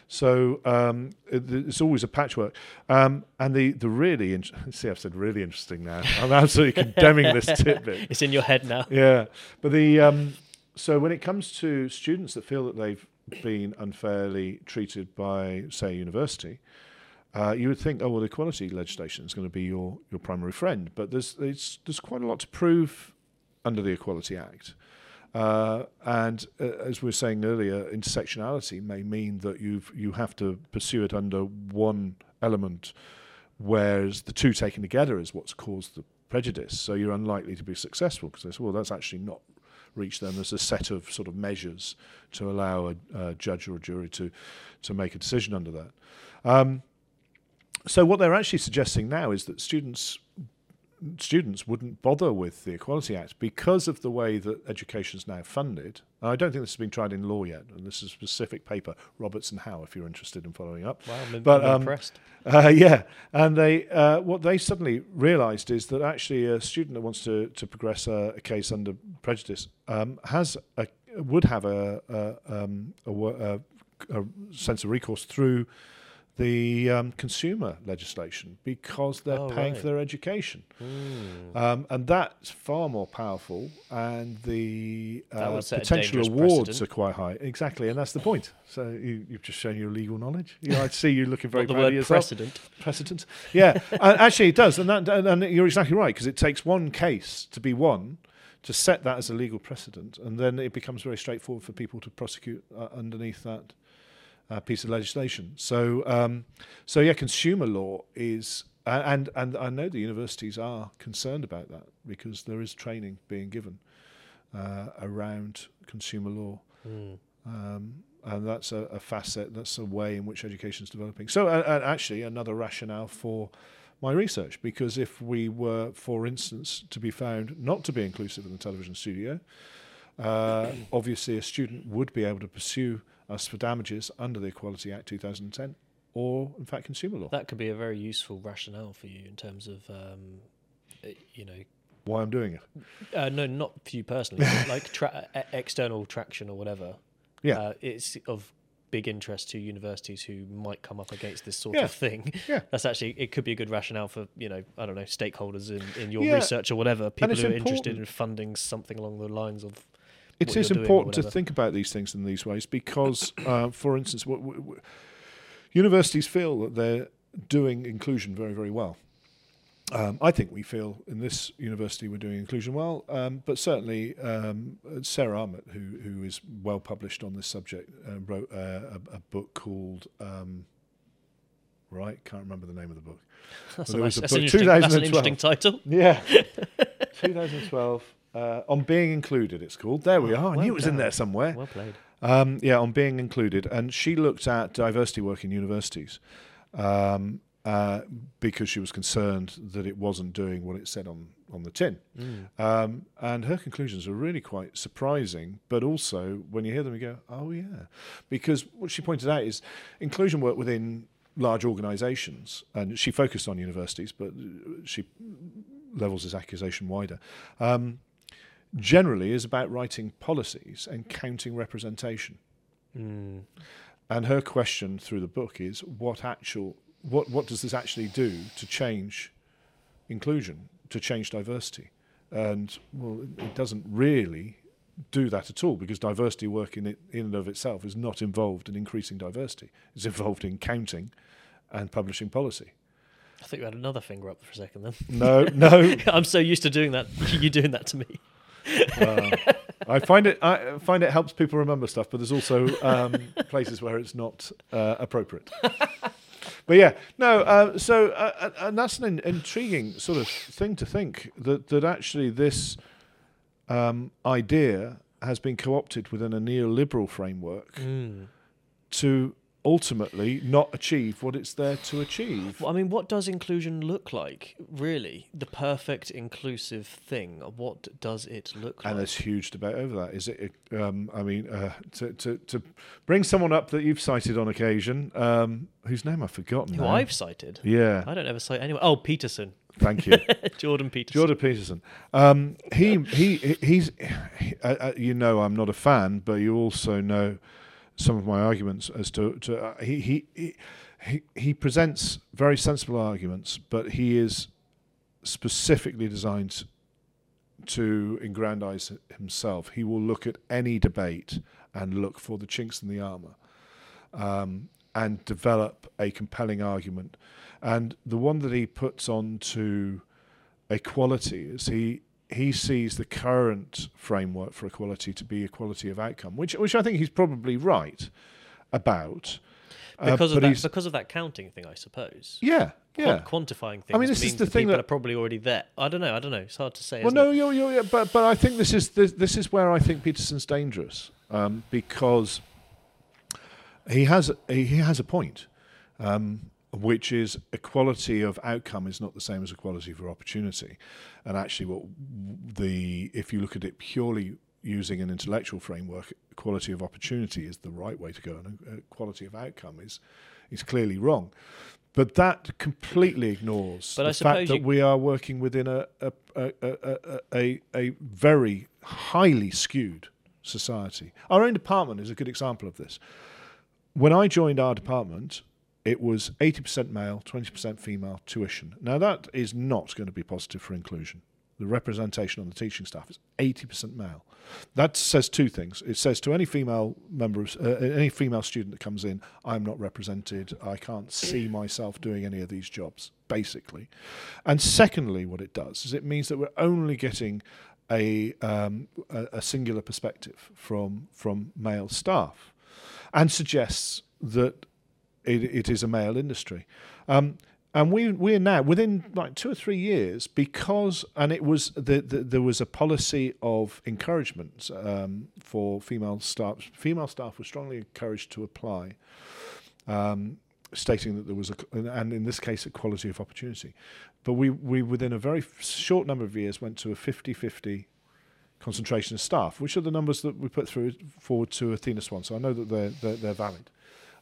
So um, it, it's always a patchwork. Um, and the the really in- *laughs* see, I've said really interesting now. *laughs* I'm absolutely condemning this tidbit. It's in your head now. Yeah, but the um, so when it comes to students that feel that they've been unfairly treated by, say, a university, uh, you would think, oh well, the equality legislation is going to be your your primary friend. But there's there's there's quite a lot to prove under the Equality Act. Uh, and uh, as we were saying earlier, intersectionality may mean that you've you have to pursue it under one element, whereas the two taken together is what's caused the prejudice. So you're unlikely to be successful because they say, well, that's actually not reached them. There's a set of sort of measures to allow a, a judge or a jury to to make a decision under that. Um, so what they're actually suggesting now is that students students wouldn't bother with the Equality Act because of the way that education is now funded. I don't think this has been tried in law yet, and this is a specific paper, Roberts and Howe, if you're interested in following up. Wow, I'm, But, I'm um, impressed. *laughs* Uh, yeah, and they uh, what they suddenly realised is that actually a student that wants to to progress a, a case under prejudice um, has a would have a a, um, a sense of recourse through the um, consumer legislation because they're Oh, paying right. for their education, Mm. um, and that's far more powerful, and the uh, would set a potential awards precedent. are quite high. Exactly, and that's the point. So you, you've just shown your legal knowledge. Yeah, I see you looking *laughs* very What the word yourself precedent. precedent. Yeah, *laughs* and actually it does, and that and, and you're exactly right because it takes one case to be won to set that as a legal precedent, and then it becomes very straightforward for people to prosecute uh, underneath that uh, piece of legislation. So, um, so yeah, consumer law is. a- And and I know the universities are concerned about that because there is training being given uh, around consumer law. Mm. Um, and that's a, a facet, that's a way in which education is developing. So, uh, uh, actually, another rationale for my research, because if we were, for instance, to be found not to be inclusive in the television studio, uh, *coughs* obviously a student would be able to pursue us for damages under the Equality Act 2010 or, in fact, consumer law. That could be a very useful rationale for you in terms of, um, uh, you know, Why I'm doing it. uh, no, not for you personally, like *laughs* tra- e- external traction or whatever. Yeah. uh, it's of big interest to universities who might come up against this sort Yeah. of thing. Yeah. *laughs* That's actually it could be a good rationale for you know I don't know stakeholders in, in your Yeah. research or whatever people who are interested in funding something along the lines of. It is you're doing or important to think about these things in these ways because, *coughs* uh, for instance, what, w- w- universities feel that they're doing inclusion very, very well. Um, I think we feel in this university we're doing inclusion well, um, but certainly um, Sara Ahmed, who who is well published on this subject, uh, wrote uh, a, a, book called. Um, right, can't remember the name of the book. *laughs* That's, a nice, that's, an, interesting, that's an interesting title. Yeah, *laughs* 2012 uh, on being included. It's called. There we oh, are. I knew it was in there somewhere. Well played. Um, yeah, on being included, and she looked at diversity work in universities. Um, uh, because she was concerned that it wasn't doing what it said on, on the tin. Mm. Um, and her conclusions are really quite surprising, but also when you hear them, you go, oh, yeah. Because what she pointed out is inclusion work within large organisations, and she focused on universities, but she levels this accusation wider. Generally is about writing policies and counting representation. Mm. And her question through the book is what actual what what does this actually do to change inclusion, to change diversity? And well, it doesn't really do that at all because diversity work in it in and of itself is not involved in increasing diversity. It's involved in counting and publishing policy. I think you had another finger up for a second then. No, no. *laughs* I'm so used to doing that. You doing that to me. Uh, I find it I find it helps people remember stuff, but there's also um, places where it's not uh, appropriate but yeah, no. Uh, so, uh, uh, and that's an intriguing sort of thing to think that that actually this um, idea has been co-opted within a neoliberal framework mm. to ultimately not achieve what it's there to achieve. Well, I mean, what does inclusion look like, really? The perfect inclusive thing. What does it look and like? And there's huge debate over that. Is it, um, I mean, uh, to, to, to bring someone up that you've cited on occasion, um, whose name I've forgotten. Who now. I've cited? Yeah. I don't ever cite anyone. Oh, Peterson. Thank you, *laughs* Jordan Peterson. Jordan Peterson. Um, he he he's he, uh, uh, you know I'm not a fan, but you also know some of my arguments as to, to uh, he, he, he, he presents very sensible arguments, but he is specifically designed to aggrandize himself. He will look at any debate and look for the chinks in the armor um, and develop a compelling argument. And the one that he puts on to equality is he he sees the current framework for equality to be equality of outcome, which which I think he's probably right about. Uh, because uh, of that, because of that counting thing, I suppose. Yeah, yeah. quantifying things. I mean, this is the thing that are probably already there. I don't know. I don't know. It's hard to say. Well, no, you're, you're, but but I think this is this, this is where I think Peterson's dangerous um, because he has he has a point. Um, which is equality of outcome is not the same as equality for opportunity. And actually, what the if you look at it purely using an intellectual framework, equality of opportunity is the right way to go, and uh, equality of outcome is is clearly wrong. But that completely ignores but the fact that we are working within a a, a, a, a, a very highly skewed society. Our own department is a good example of this. When I joined our department, it was 80% male, 20% female tuition. Now, that is not going to be positive for inclusion. The representation on the teaching staff is 80% male. That says two things. It says to any female member, of, uh, any female student that comes in, I'm not represented. I can't see myself doing any of these jobs, basically. And secondly, what it does is it means that we're only getting a, um, a, a singular perspective from from male staff, and suggests that it, it is a male industry. Um, and we we're now within like two or three years because and it was the, the there was a policy of encouragement um, for female staff. Female staff were strongly encouraged to apply, um, stating that there was a and in this case equality of opportunity. But we we within a very short number of years went to a 50-50 concentration of staff, which are the numbers that we put through forward to Athena Swan. So I know that they're they're, they're valid.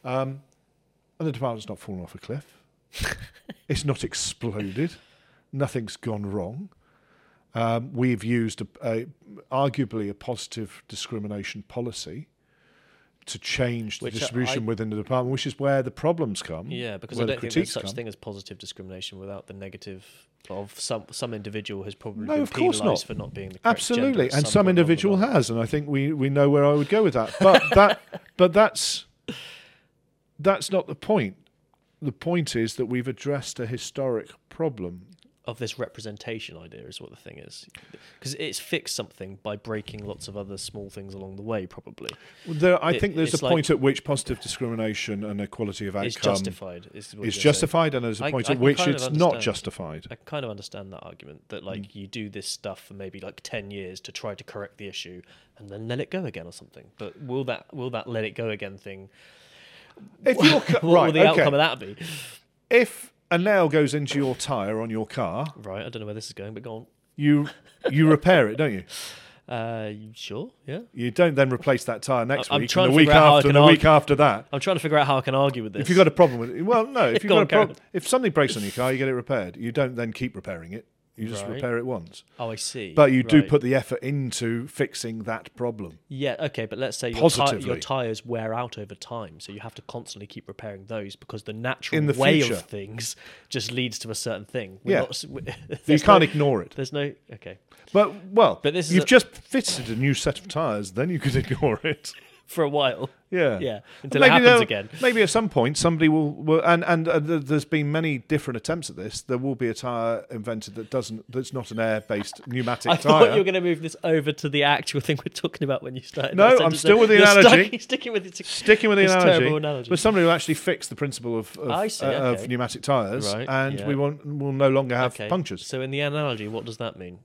Um, and the department's not fallen off a cliff. *laughs* it's not exploded. Nothing's gone wrong. Um, we've used a, a, arguably a positive discrimination policy to change the which distribution I, within the department, which is where the problems come. Yeah, because I don't think there's such come. thing as positive discrimination without the negative of some some individual has probably no, been of course penalised for not being the absolutely, and some individual has, and I think we we know where I would go with that. But that *laughs* but that's that's not the point. The point is that we've addressed a historic problem of this representation idea is what the thing is because it's fixed something by breaking lots of other small things along the way probably Well, There, I It- think there's a like- point at which positive discrimination and equality of outcome it's justified is is you're saying. justified, and there's a point I at which it's not justified. I kind of understand that argument that like Mm. you do this stuff for maybe like 10 years to try to correct the issue and then let it go again or something but will that will that let it go again thing If *laughs* ca- what right, will the okay. outcome of that be if a nail goes into your tire on your car, right i don't know where this is going but go on you you repair it, don't you? *laughs* uh you sure yeah You don't then replace that tire next I'm week, trying and to the week figure out how I after, and can the week after that. i'm trying to figure out how i can argue with this If you've got a problem with it, well, no. *laughs* If you've Go got on, a problem, if something breaks on your car, you get it repaired. You don't then keep repairing it. You just Right. repair it once. oh i see But you do put the effort into fixing that problem. yeah okay but let's say your, ti- your tires wear out over time so you have to constantly keep repairing those because the natural In the way future. of things just leads to a certain thing We're Yeah. not *laughs* You can't no- ignore it. there's no okay But well, But this is you've a- just fitted a new set of tires. Then you could *laughs* ignore it. For a while Yeah. *laughs* Yeah, until Maybe it happens again. Maybe at some point somebody will, will and and uh, there's been many different attempts at this. There will be a tire invented that doesn't that's not an air-based *laughs* pneumatic I tire. thought you were going to move this over to the actual thing we're talking about when you started. No, I'm still with the You're analogy. Stuck, sticking with it. Sticking with the analogy, terrible analogy. but somebody will actually fix the principle of of, see, uh, of pneumatic tires, Right, and yeah. we won't will no longer have Okay. punctures. So in the analogy, what does that mean?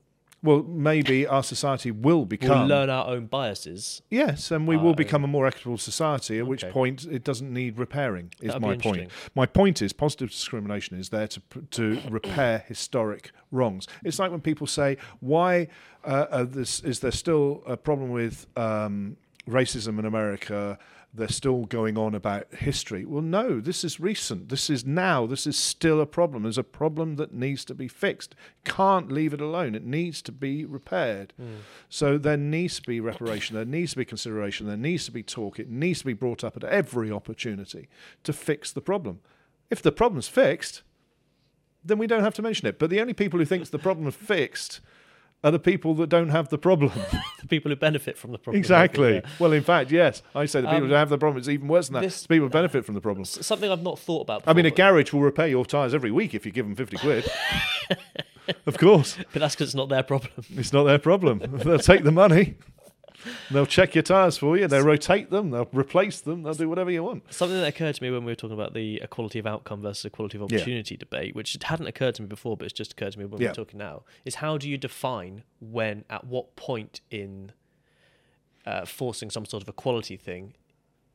Well, maybe our society will We'll become learn our own biases. yes, and we will become a more equitable society. At which point it doesn't need repairing. Is That'd my point. My point is positive discrimination is there to to *coughs* repair historic wrongs. It's like when people say, "Why uh, uh, this, is there still a problem with um, racism in America?" They're still going on about history. Well, no, this is recent. This is now. This is still a problem. There's a problem that needs to be fixed. Can't leave it alone. It needs to be repaired. Hmm. So there needs to be reparation. There needs to be consideration. There needs to be talk. It needs to be brought up at every opportunity to fix the problem. If the problem's fixed, then we don't have to mention it. But the only people who think the problem is fixed are the people that don't have the problem. *laughs* The people who benefit from the problem. exactly. Yeah. Well, in fact, yes, I say the people Um, who have the problem. It's even worse than that. this- It's people who benefit from the problem. Something I've not thought about. I mean, a garage will repair your tyres every week if you give them fifty quid. *laughs* of course, but that's because it's not their problem. it's not their problem. They'll take the money. *laughs* They'll check your tyres for you. They'll rotate them. They'll replace them. They'll do whatever you want. Something that occurred to me when we were talking about the equality of outcome versus equality of Yeah. opportunity debate, which hadn't occurred to me before, but it's just occurred to me when Yeah. we're talking now, is how do you define when, at what point in uh, forcing some sort of equality thing,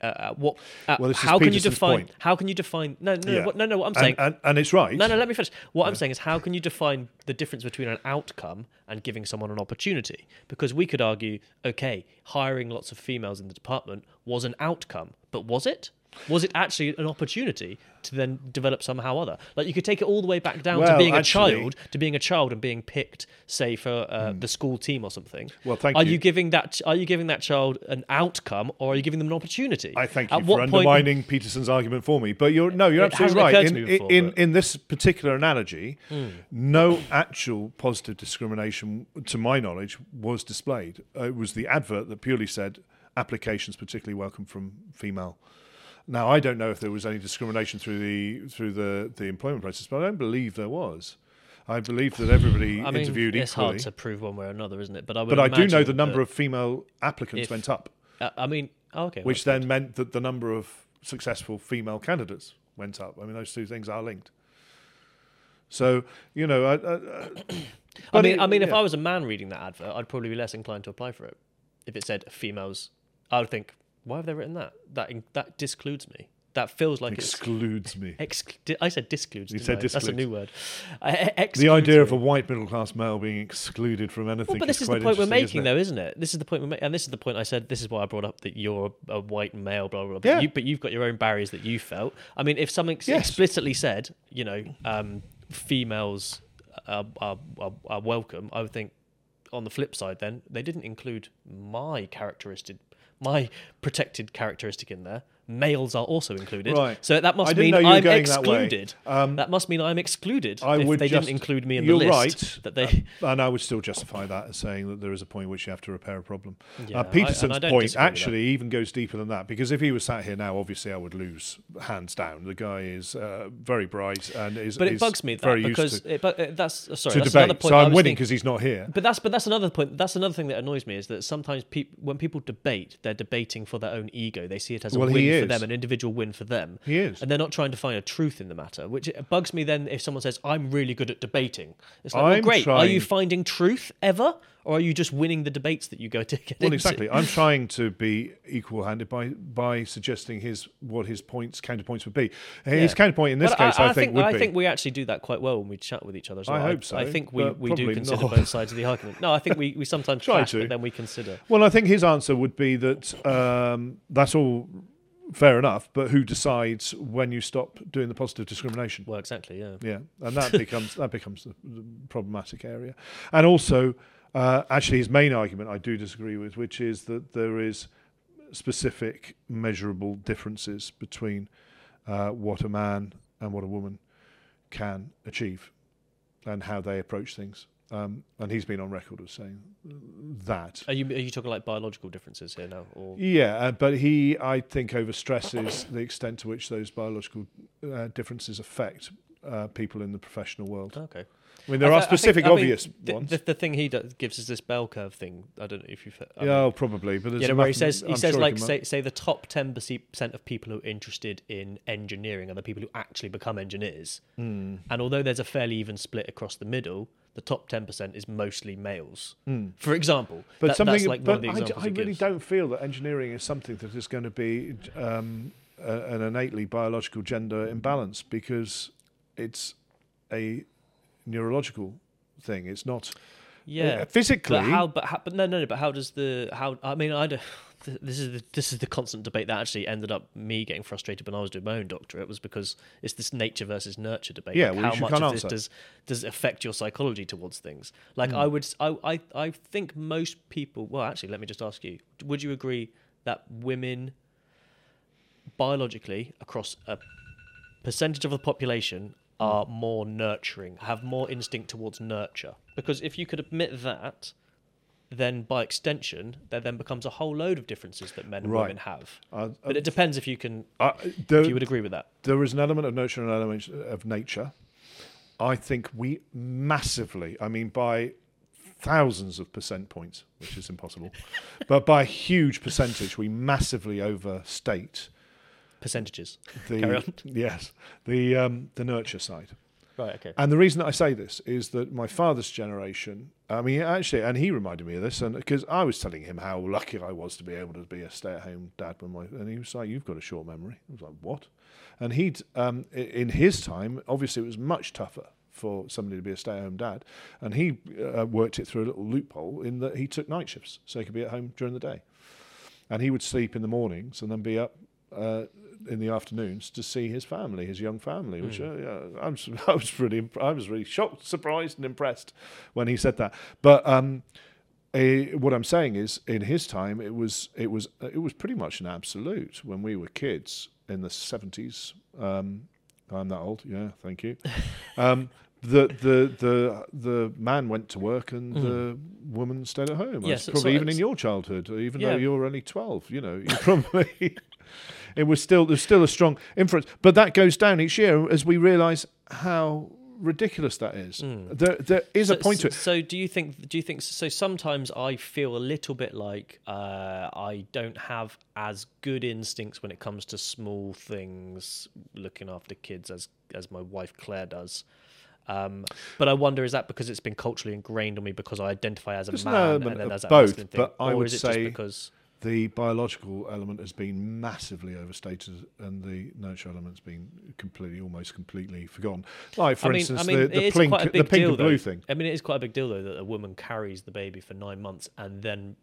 uh, what, uh, Well, how can you define? point. How can you define? No, no, Yeah. no, what, no, no. What I'm saying, and, and it's right. no, no. Let me finish. What I'm saying is, how can you define the difference between an outcome and giving someone an opportunity? Because we could argue, okay, hiring lots of females in the department was an outcome, but was it? Was it actually an opportunity to then develop somehow other? Like you could take it all the way back down to being actually- a child, to being a child and being picked, say for uh, the school team or something. Well, thank are you. you giving that? Are you giving that child an outcome, or are you giving them an opportunity? I thank you At for point- undermining Peterson's argument for me. But you're no, you're absolutely right. In, before, in, in this particular analogy, Hmm. no actual positive discrimination, to my knowledge, was displayed. Uh, it was the advert that purely said applications particularly welcome from female. Now, I don't know if there was any discrimination through the through the, the employment process, but I don't believe there was. I believe that everybody I mean, interviewed it's equally. hard to prove one way or another, isn't it? But I would but I do know the number of female applicants if- went up. Uh, I mean, oh, okay. which well, then meant that the number of successful female candidates went up. I mean, those two things are linked. So you know, I, I, I, I mean, it- I mean, if. I was a man reading that advert, I'd probably be less inclined to apply for it. If it said females, I would think, why have they written that? That in- that discludes me. That feels like excludes me. Ex- I said discludes. You said I? That's a new word. Uh, The idea of a white middle class male being excluded from anything. Well, but this is quite the point we're making, isn't though, isn't it? This is the point we're making, and this is the point I said. This is why I brought up that you're a, white male, blah blah. blah. But, Yeah. you, but you've got your own barriers that you felt. I mean, if something Yes. explicitly said, you know, um, females are, are, are, are welcome, I would think. On the flip side, then they didn't include my characteristic, my protected characteristic in there. Males are also included. Right. So that must I mean know you were I'm going that excluded. Um, that must mean I'm excluded I if would they just- didn't include me in the you're list. right. That they. And I would still justify that as saying that there is a point at which you have to repair a problem. Yeah, uh, Peterson's I don't point disagree with that. actually even goes deeper than that because if he was sat here now, obviously I would lose hands down. The guy is uh, very bright and is. But it is bugs me that very because to, it, but uh, that's uh, sorry. that's another point So I I'm winning because he's not here. But that's but that's another point. That's another thing that annoys me is that sometimes peop when people debate, they're debating for their own ego. They see it as a Well, win he for is. them, an individual win for them. He is. and they're not trying to find a truth in the matter. Which bugs me. Then if someone says, "I'm really good at debating," it's like, well, great. Are you finding truth ever, or are you just winning the debates that you go to get Well, into? exactly. I'm *laughs* trying to be equal-handed by by suggesting his what his points counterpoints would be. His Yeah. counterpoint in this But case, I, think, would I be. think we actually do that quite well when we chat with each other. I hope so, I think we, we do consider not. both sides of the argument. No, I think we, we sometimes Try clash, to. but then we consider. Well, I think his answer would be that um, that's all fair enough, but who decides when you stop doing the positive discrimination? Well, exactly. Yeah. Yeah, and that becomes that becomes the, the problematic area. And also, uh, actually, his main argument I do disagree with, which is that there is specific measurable differences between uh, what a man and what a woman can achieve and how they approach things. Um, and he's been on record as saying that. Are you are you talking like biological differences here now, or Yeah, uh, but he, I think, overstresses the extent to which those biological uh, differences affect uh, people in the professional world. okay? I mean, there I are th- think- specific, mean, obvious the, ones. The, the thing he does, gives us this bell curve thing. I don't know if you've. I yeah, mean, oh, probably. But there's you know, where he says he I'm says sure like say say the top ten percent of people who are interested in engineering are the people who actually become engineers. Mm. And although there's a fairly even split across the middle, the top ten percent is mostly males. Mm. For example, But That- something, like one but of the I, d- examples I really gives. don't feel that engineering is something that is going to be um, a, an innately biological gender imbalance because it's a neurological thing. It's not Yeah, uh, physically. But how? But how, but no, no, no. But how does the how? I mean, I don't. *laughs* This is the, this is the constant debate that actually ended up me getting frustrated when I was doing my own doctorate. Was because it's this nature versus nurture debate. Yeah, like well, how much can't of this answer. does does it affect your psychology towards things? Like Hmm. I would, i i think most people. Well, actually, let me just ask you: Would you agree that women, biologically, across a percentage of the population, are more nurturing, have more instinct towards nurture? Because if you could admit that, then by extension, there then becomes a whole load of differences that men and Right. women have. uh, But it depends if you can, uh, there, if you would agree with that. there is an element of nurture and an element of nature. I think we massively, I mean, by thousands of percent points, which is impossible, *laughs* but by a huge percentage, we massively overstate Percentages. *laughs* the Carry on. yes the um, the nurture side. Right. Okay. And the reason that I say this is that my father's generation, I mean, actually, and he reminded me of this, and because I was telling him how lucky I was to be able to be a stay-at-home dad when my, and he was like, "You've got a short memory." I was like, "What?" And he'd, um, in his time, obviously, it was much tougher for somebody to be a stay-at-home dad, and he uh, worked it through a little loophole in that he took night shifts so he could be at home during the day, and he would sleep in the mornings and then be up. Uh, in the afternoons to see his family, his young family, which uh, yeah, I was *laughs* I was really imp- I was really shocked, surprised, and impressed when he said that. But um, eh, what I'm saying is, in his time, it was it was it was pretty much an absolute when we were kids in the 70s. Um, I'm that old, yeah. Thank you. *laughs* Um, the the the the man went to work and the woman stayed at home. Yes, probably so even in your childhood, even Yeah. though you're only twelve. You know, you *laughs* probably it was still there's still a strong influence, but that goes down each year as we realise how ridiculous that is. There there is a Hmm. So- point to it. So, do you think? Do you think? So, sometimes I feel a little bit like uh, I don't have as good instincts when it comes to small things, looking after kids as as my wife Claire does. Um, but I wonder, is that because it's been culturally ingrained on me because I identify as a man element and then as both, thing, but I or would is it say- just because? The biological element has been massively overstated, and the nurture element's been completely, almost completely forgotten. Like, for I mean, instance, I mean, the, the is pink, the pink deal, and blue though. thing. I mean, it is quite a big deal though that a woman carries the baby for nine months and then,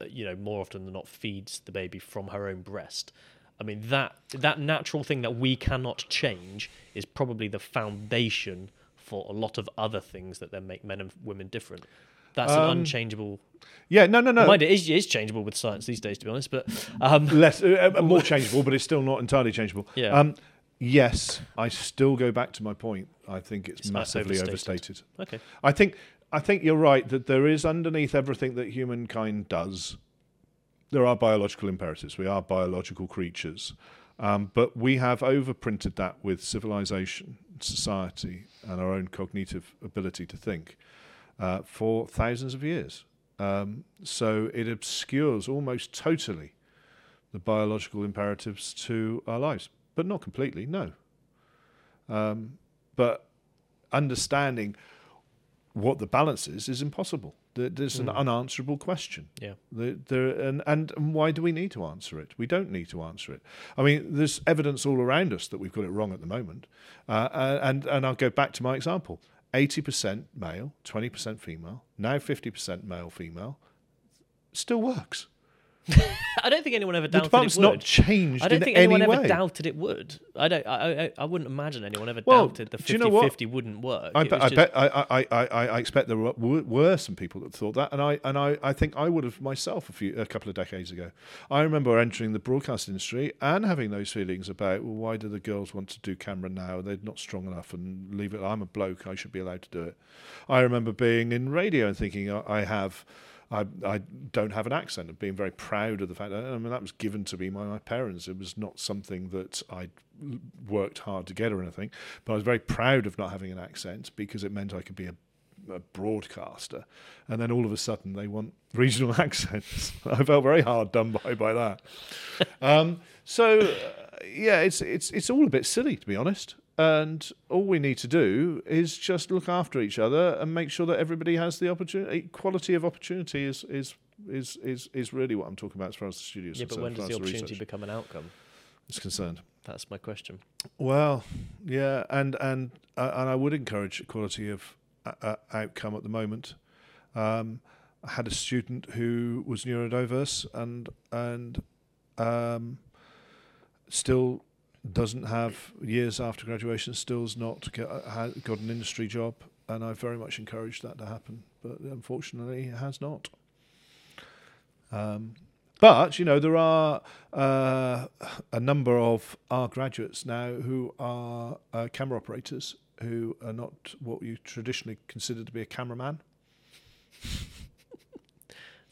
uh, you know, more often than not, feeds the baby from her own breast. I mean, that that natural thing that we cannot change is probably the foundation for a lot of other things that then make men and women different. That's Um, an unchangeable. Yeah, no, no, no. Mind it is, it is changeable with science these days, to be honest. But um, less uh, uh, more *laughs* changeable, but it's still not entirely changeable. Yeah. Um, yes, I still go back to my point. I think it's, It's massively overstated. overstated. okay, I think I think you're right that there is underneath everything that humankind does, there are biological imperatives. We are biological creatures, um, but we have overprinted that with civilization, society, and our own cognitive ability to think uh, for thousands of years. Um, so it obscures almost totally the biological imperatives to our lives, but not completely. No. Um, but understanding what the balance is is impossible. There's an Mm. unanswerable question. yeah, There, there, and, and and why do we need to answer it? We don't need to answer it. I mean, there's evidence all around us that we've got it wrong at the moment. Uh, and and I'll go back to my example: eighty percent male, twenty percent female, now fifty percent male female, still works. *laughs* I don't think anyone ever The doubted department's it would. not changed I don't in think any anyone ever way. doubted it would. I don't. I, I, I wouldn't imagine anyone ever Well, doubted the do you know 50 wouldn't work. I bet, I, just- bet I, I, I, I, expect there were, were some people that thought that, and I and I, I think I would have myself a few a couple of decades ago. I remember entering the broadcast industry and having those feelings about well, why do the girls want to do camera now? They're not strong enough, and leave it. I'm a bloke. I should be allowed to do it. I remember being in radio and thinking I, I have. I, I don't have an accent and being very proud of the fact that I mean that was given to me by my parents. It was not something that I worked hard to get or anything, but I was very proud of not having an accent because it meant I could be a, a broadcaster. And then all of a sudden they want regional *laughs* accents. I felt very hard done by by that. *laughs* um, so uh, yeah, it's it's it's all a bit silly to be honest. And all we need to do is just look after each other and make sure that everybody has the opportunity. Equality of opportunity is is is is, is really what I'm talking about as far as the studio is yeah, but concerned, when does the opportunity become an outcome? is concerned. That's my question. Well, yeah, and and uh, and I would encourage equality of uh, uh, outcome at the moment. Um, I had a student who was neurodiverse and and um, still doesn't have years after graduation still's not get, uh, got an industry job, and I very much encouraged that to happen, but unfortunately, it has not. Um, but you know there are uh, a number of our graduates now who are uh, camera operators who are not what you traditionally consider to be a cameraman. *laughs*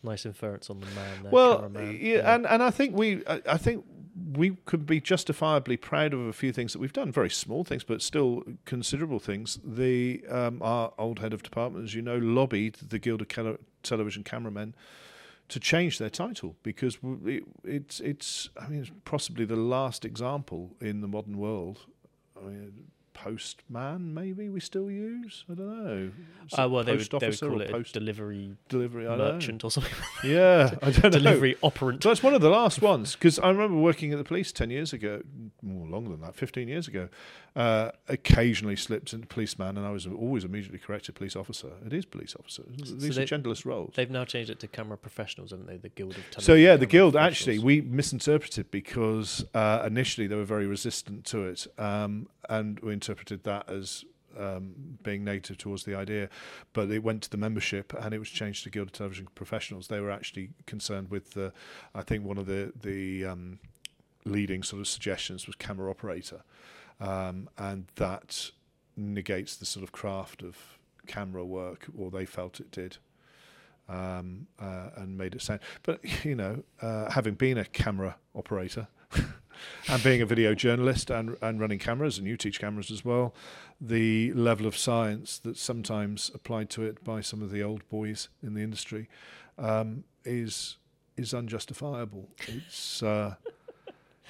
Nice inference on the man there. well, cameraman. yeah, and and I think we I, I think we could be justifiably proud of a few things that we've done, very small things, but still considerable things. The um, our old head of department, as you know, lobbied the Guild of Cele- Television Cameramen to change their title because it, it's it's I mean it's possibly the last example in the modern world. I mean, postman maybe we still use. I don't know. Uh, well, they would, they would call it post delivery delivery I don't know. merchant or something. *laughs* Yeah, I don't know. delivery operant. So it's one of the last ones because I remember working at the police ten years ago, more longer than that, fifteen years ago. Uh, occasionally slipped into policeman, and I was always immediately corrected police officer. It is police officer. These they- are genderless roles. They've now changed it to camera professionals, haven't they? The Guild of So yeah, the guild actually we misinterpreted because uh, initially they were very resistant to it, um, and we interpreted that as um, being negative towards the idea. But it went to the membership, and it was changed to Guild of Television Professionals. They were actually concerned with the, I think one of the the um, leading sort of suggestions was camera operator, um, and that negates the sort of craft of camera work, or they felt it did um, uh, and made it sound. But you know, uh, having been a camera operator *laughs* and being a video journalist and and running cameras, and you teach cameras as well, the level of science that's sometimes applied to it by some of the old boys in the industry um, is is unjustifiable. It's uh,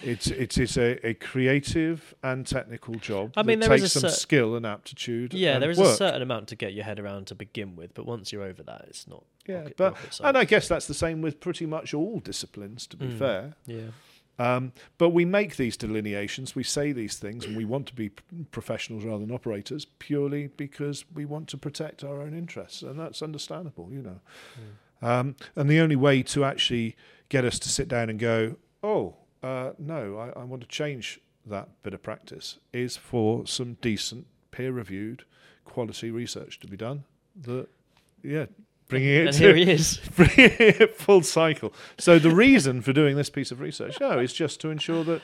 it's it's it's a, a creative and technical job. I mean, that there is takes some cer- skill and aptitude. Yeah, and there is work. a certain amount to get your head around to begin with, but once you're over that, it's not. Yeah, rocket- but rocket and. I guess that's the same with pretty much all disciplines. To be Mm. fair, yeah, um, but we make these delineations, we say these things, and we want to be professionals rather than operators purely because we want to protect our own interests, and that's understandable, you know. Um, and the only way to actually get us to sit down and go, oh, uh, no, I, I want to change that bit of practice, is for some decent, peer-reviewed, quality research to be done that, yeah, bringing it and to here he is. *laughs* bringing it full cycle. So the reason for doing this piece of research, no, is just to ensure that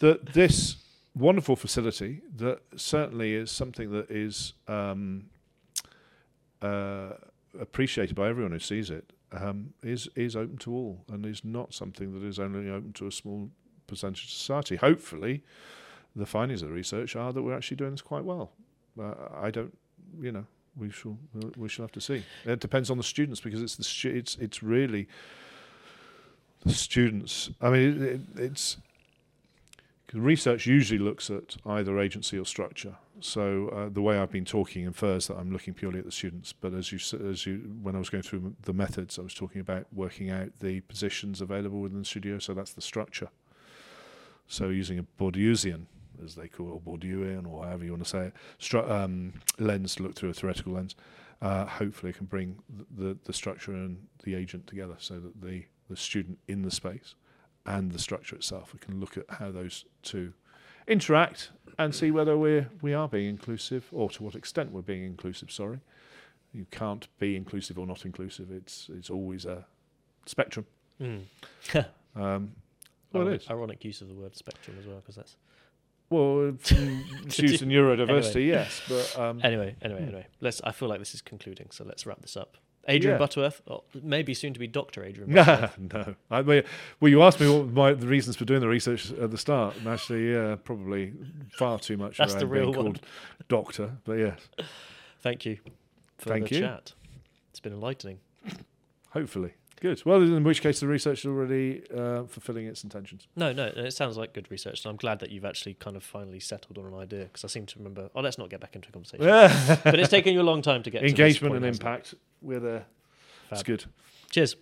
that this wonderful facility that certainly is something that is um, uh, appreciated by everyone who sees it um, is is open to all and is not something that is only open to a small percentage of society. Hopefully, the findings of the research are that we're actually doing this quite well. Uh, I don't, you know, we shall we shall have to see. It depends on the students because it's the stu- it's it's really the students. I mean, it, it, it's research usually looks at either agency or structure. So uh, the way I've been talking infers that I'm looking purely at the students. But as you as you when I was going through the methods, I was talking about working out the positions available within the studio. So that's the structure. So using a Bourdieusian, as they call it, or Bourdieuian, or however you want to say it, stru- um, lens to look through a theoretical lens, uh, hopefully can bring th- the the structure and the agent together, so that the the student in the space and the structure itself, we can look at how those two interact and see whether we're we are being inclusive or to what extent we're being inclusive. Sorry, you can't be inclusive or not inclusive. It's it's always a spectrum. Mm. *laughs* Um, well, it ironic, is. ironic use of the word spectrum as well, because that's Well, from in *laughs* neurodiversity, yes, but um, anyway. Anyway, anyway. Let's. I feel like this is concluding, so let's wrap this up. Adrian Yeah. Butterworth, or maybe soon to be Doctor Adrian. no, *laughs* Butterworth. *laughs* no. I mean, well, you asked me what my the reasons for doing the research at the start, and actually, yeah, probably far too much That's the real one. doctor. But yes, Thank you for Thank the you. chat. It's been enlightening. hopefully, good. Well, in which case, the research is already uh, fulfilling its intentions. No, no, it sounds like good research, and I'm glad that you've actually kind of finally settled on an idea because I seem to remember. Oh, let's not get back into a conversation. *laughs* but it's taken you a long time to get to this Engagement point, and hasn't it? impact. We're there. It's good. Cheers.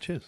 Cheers.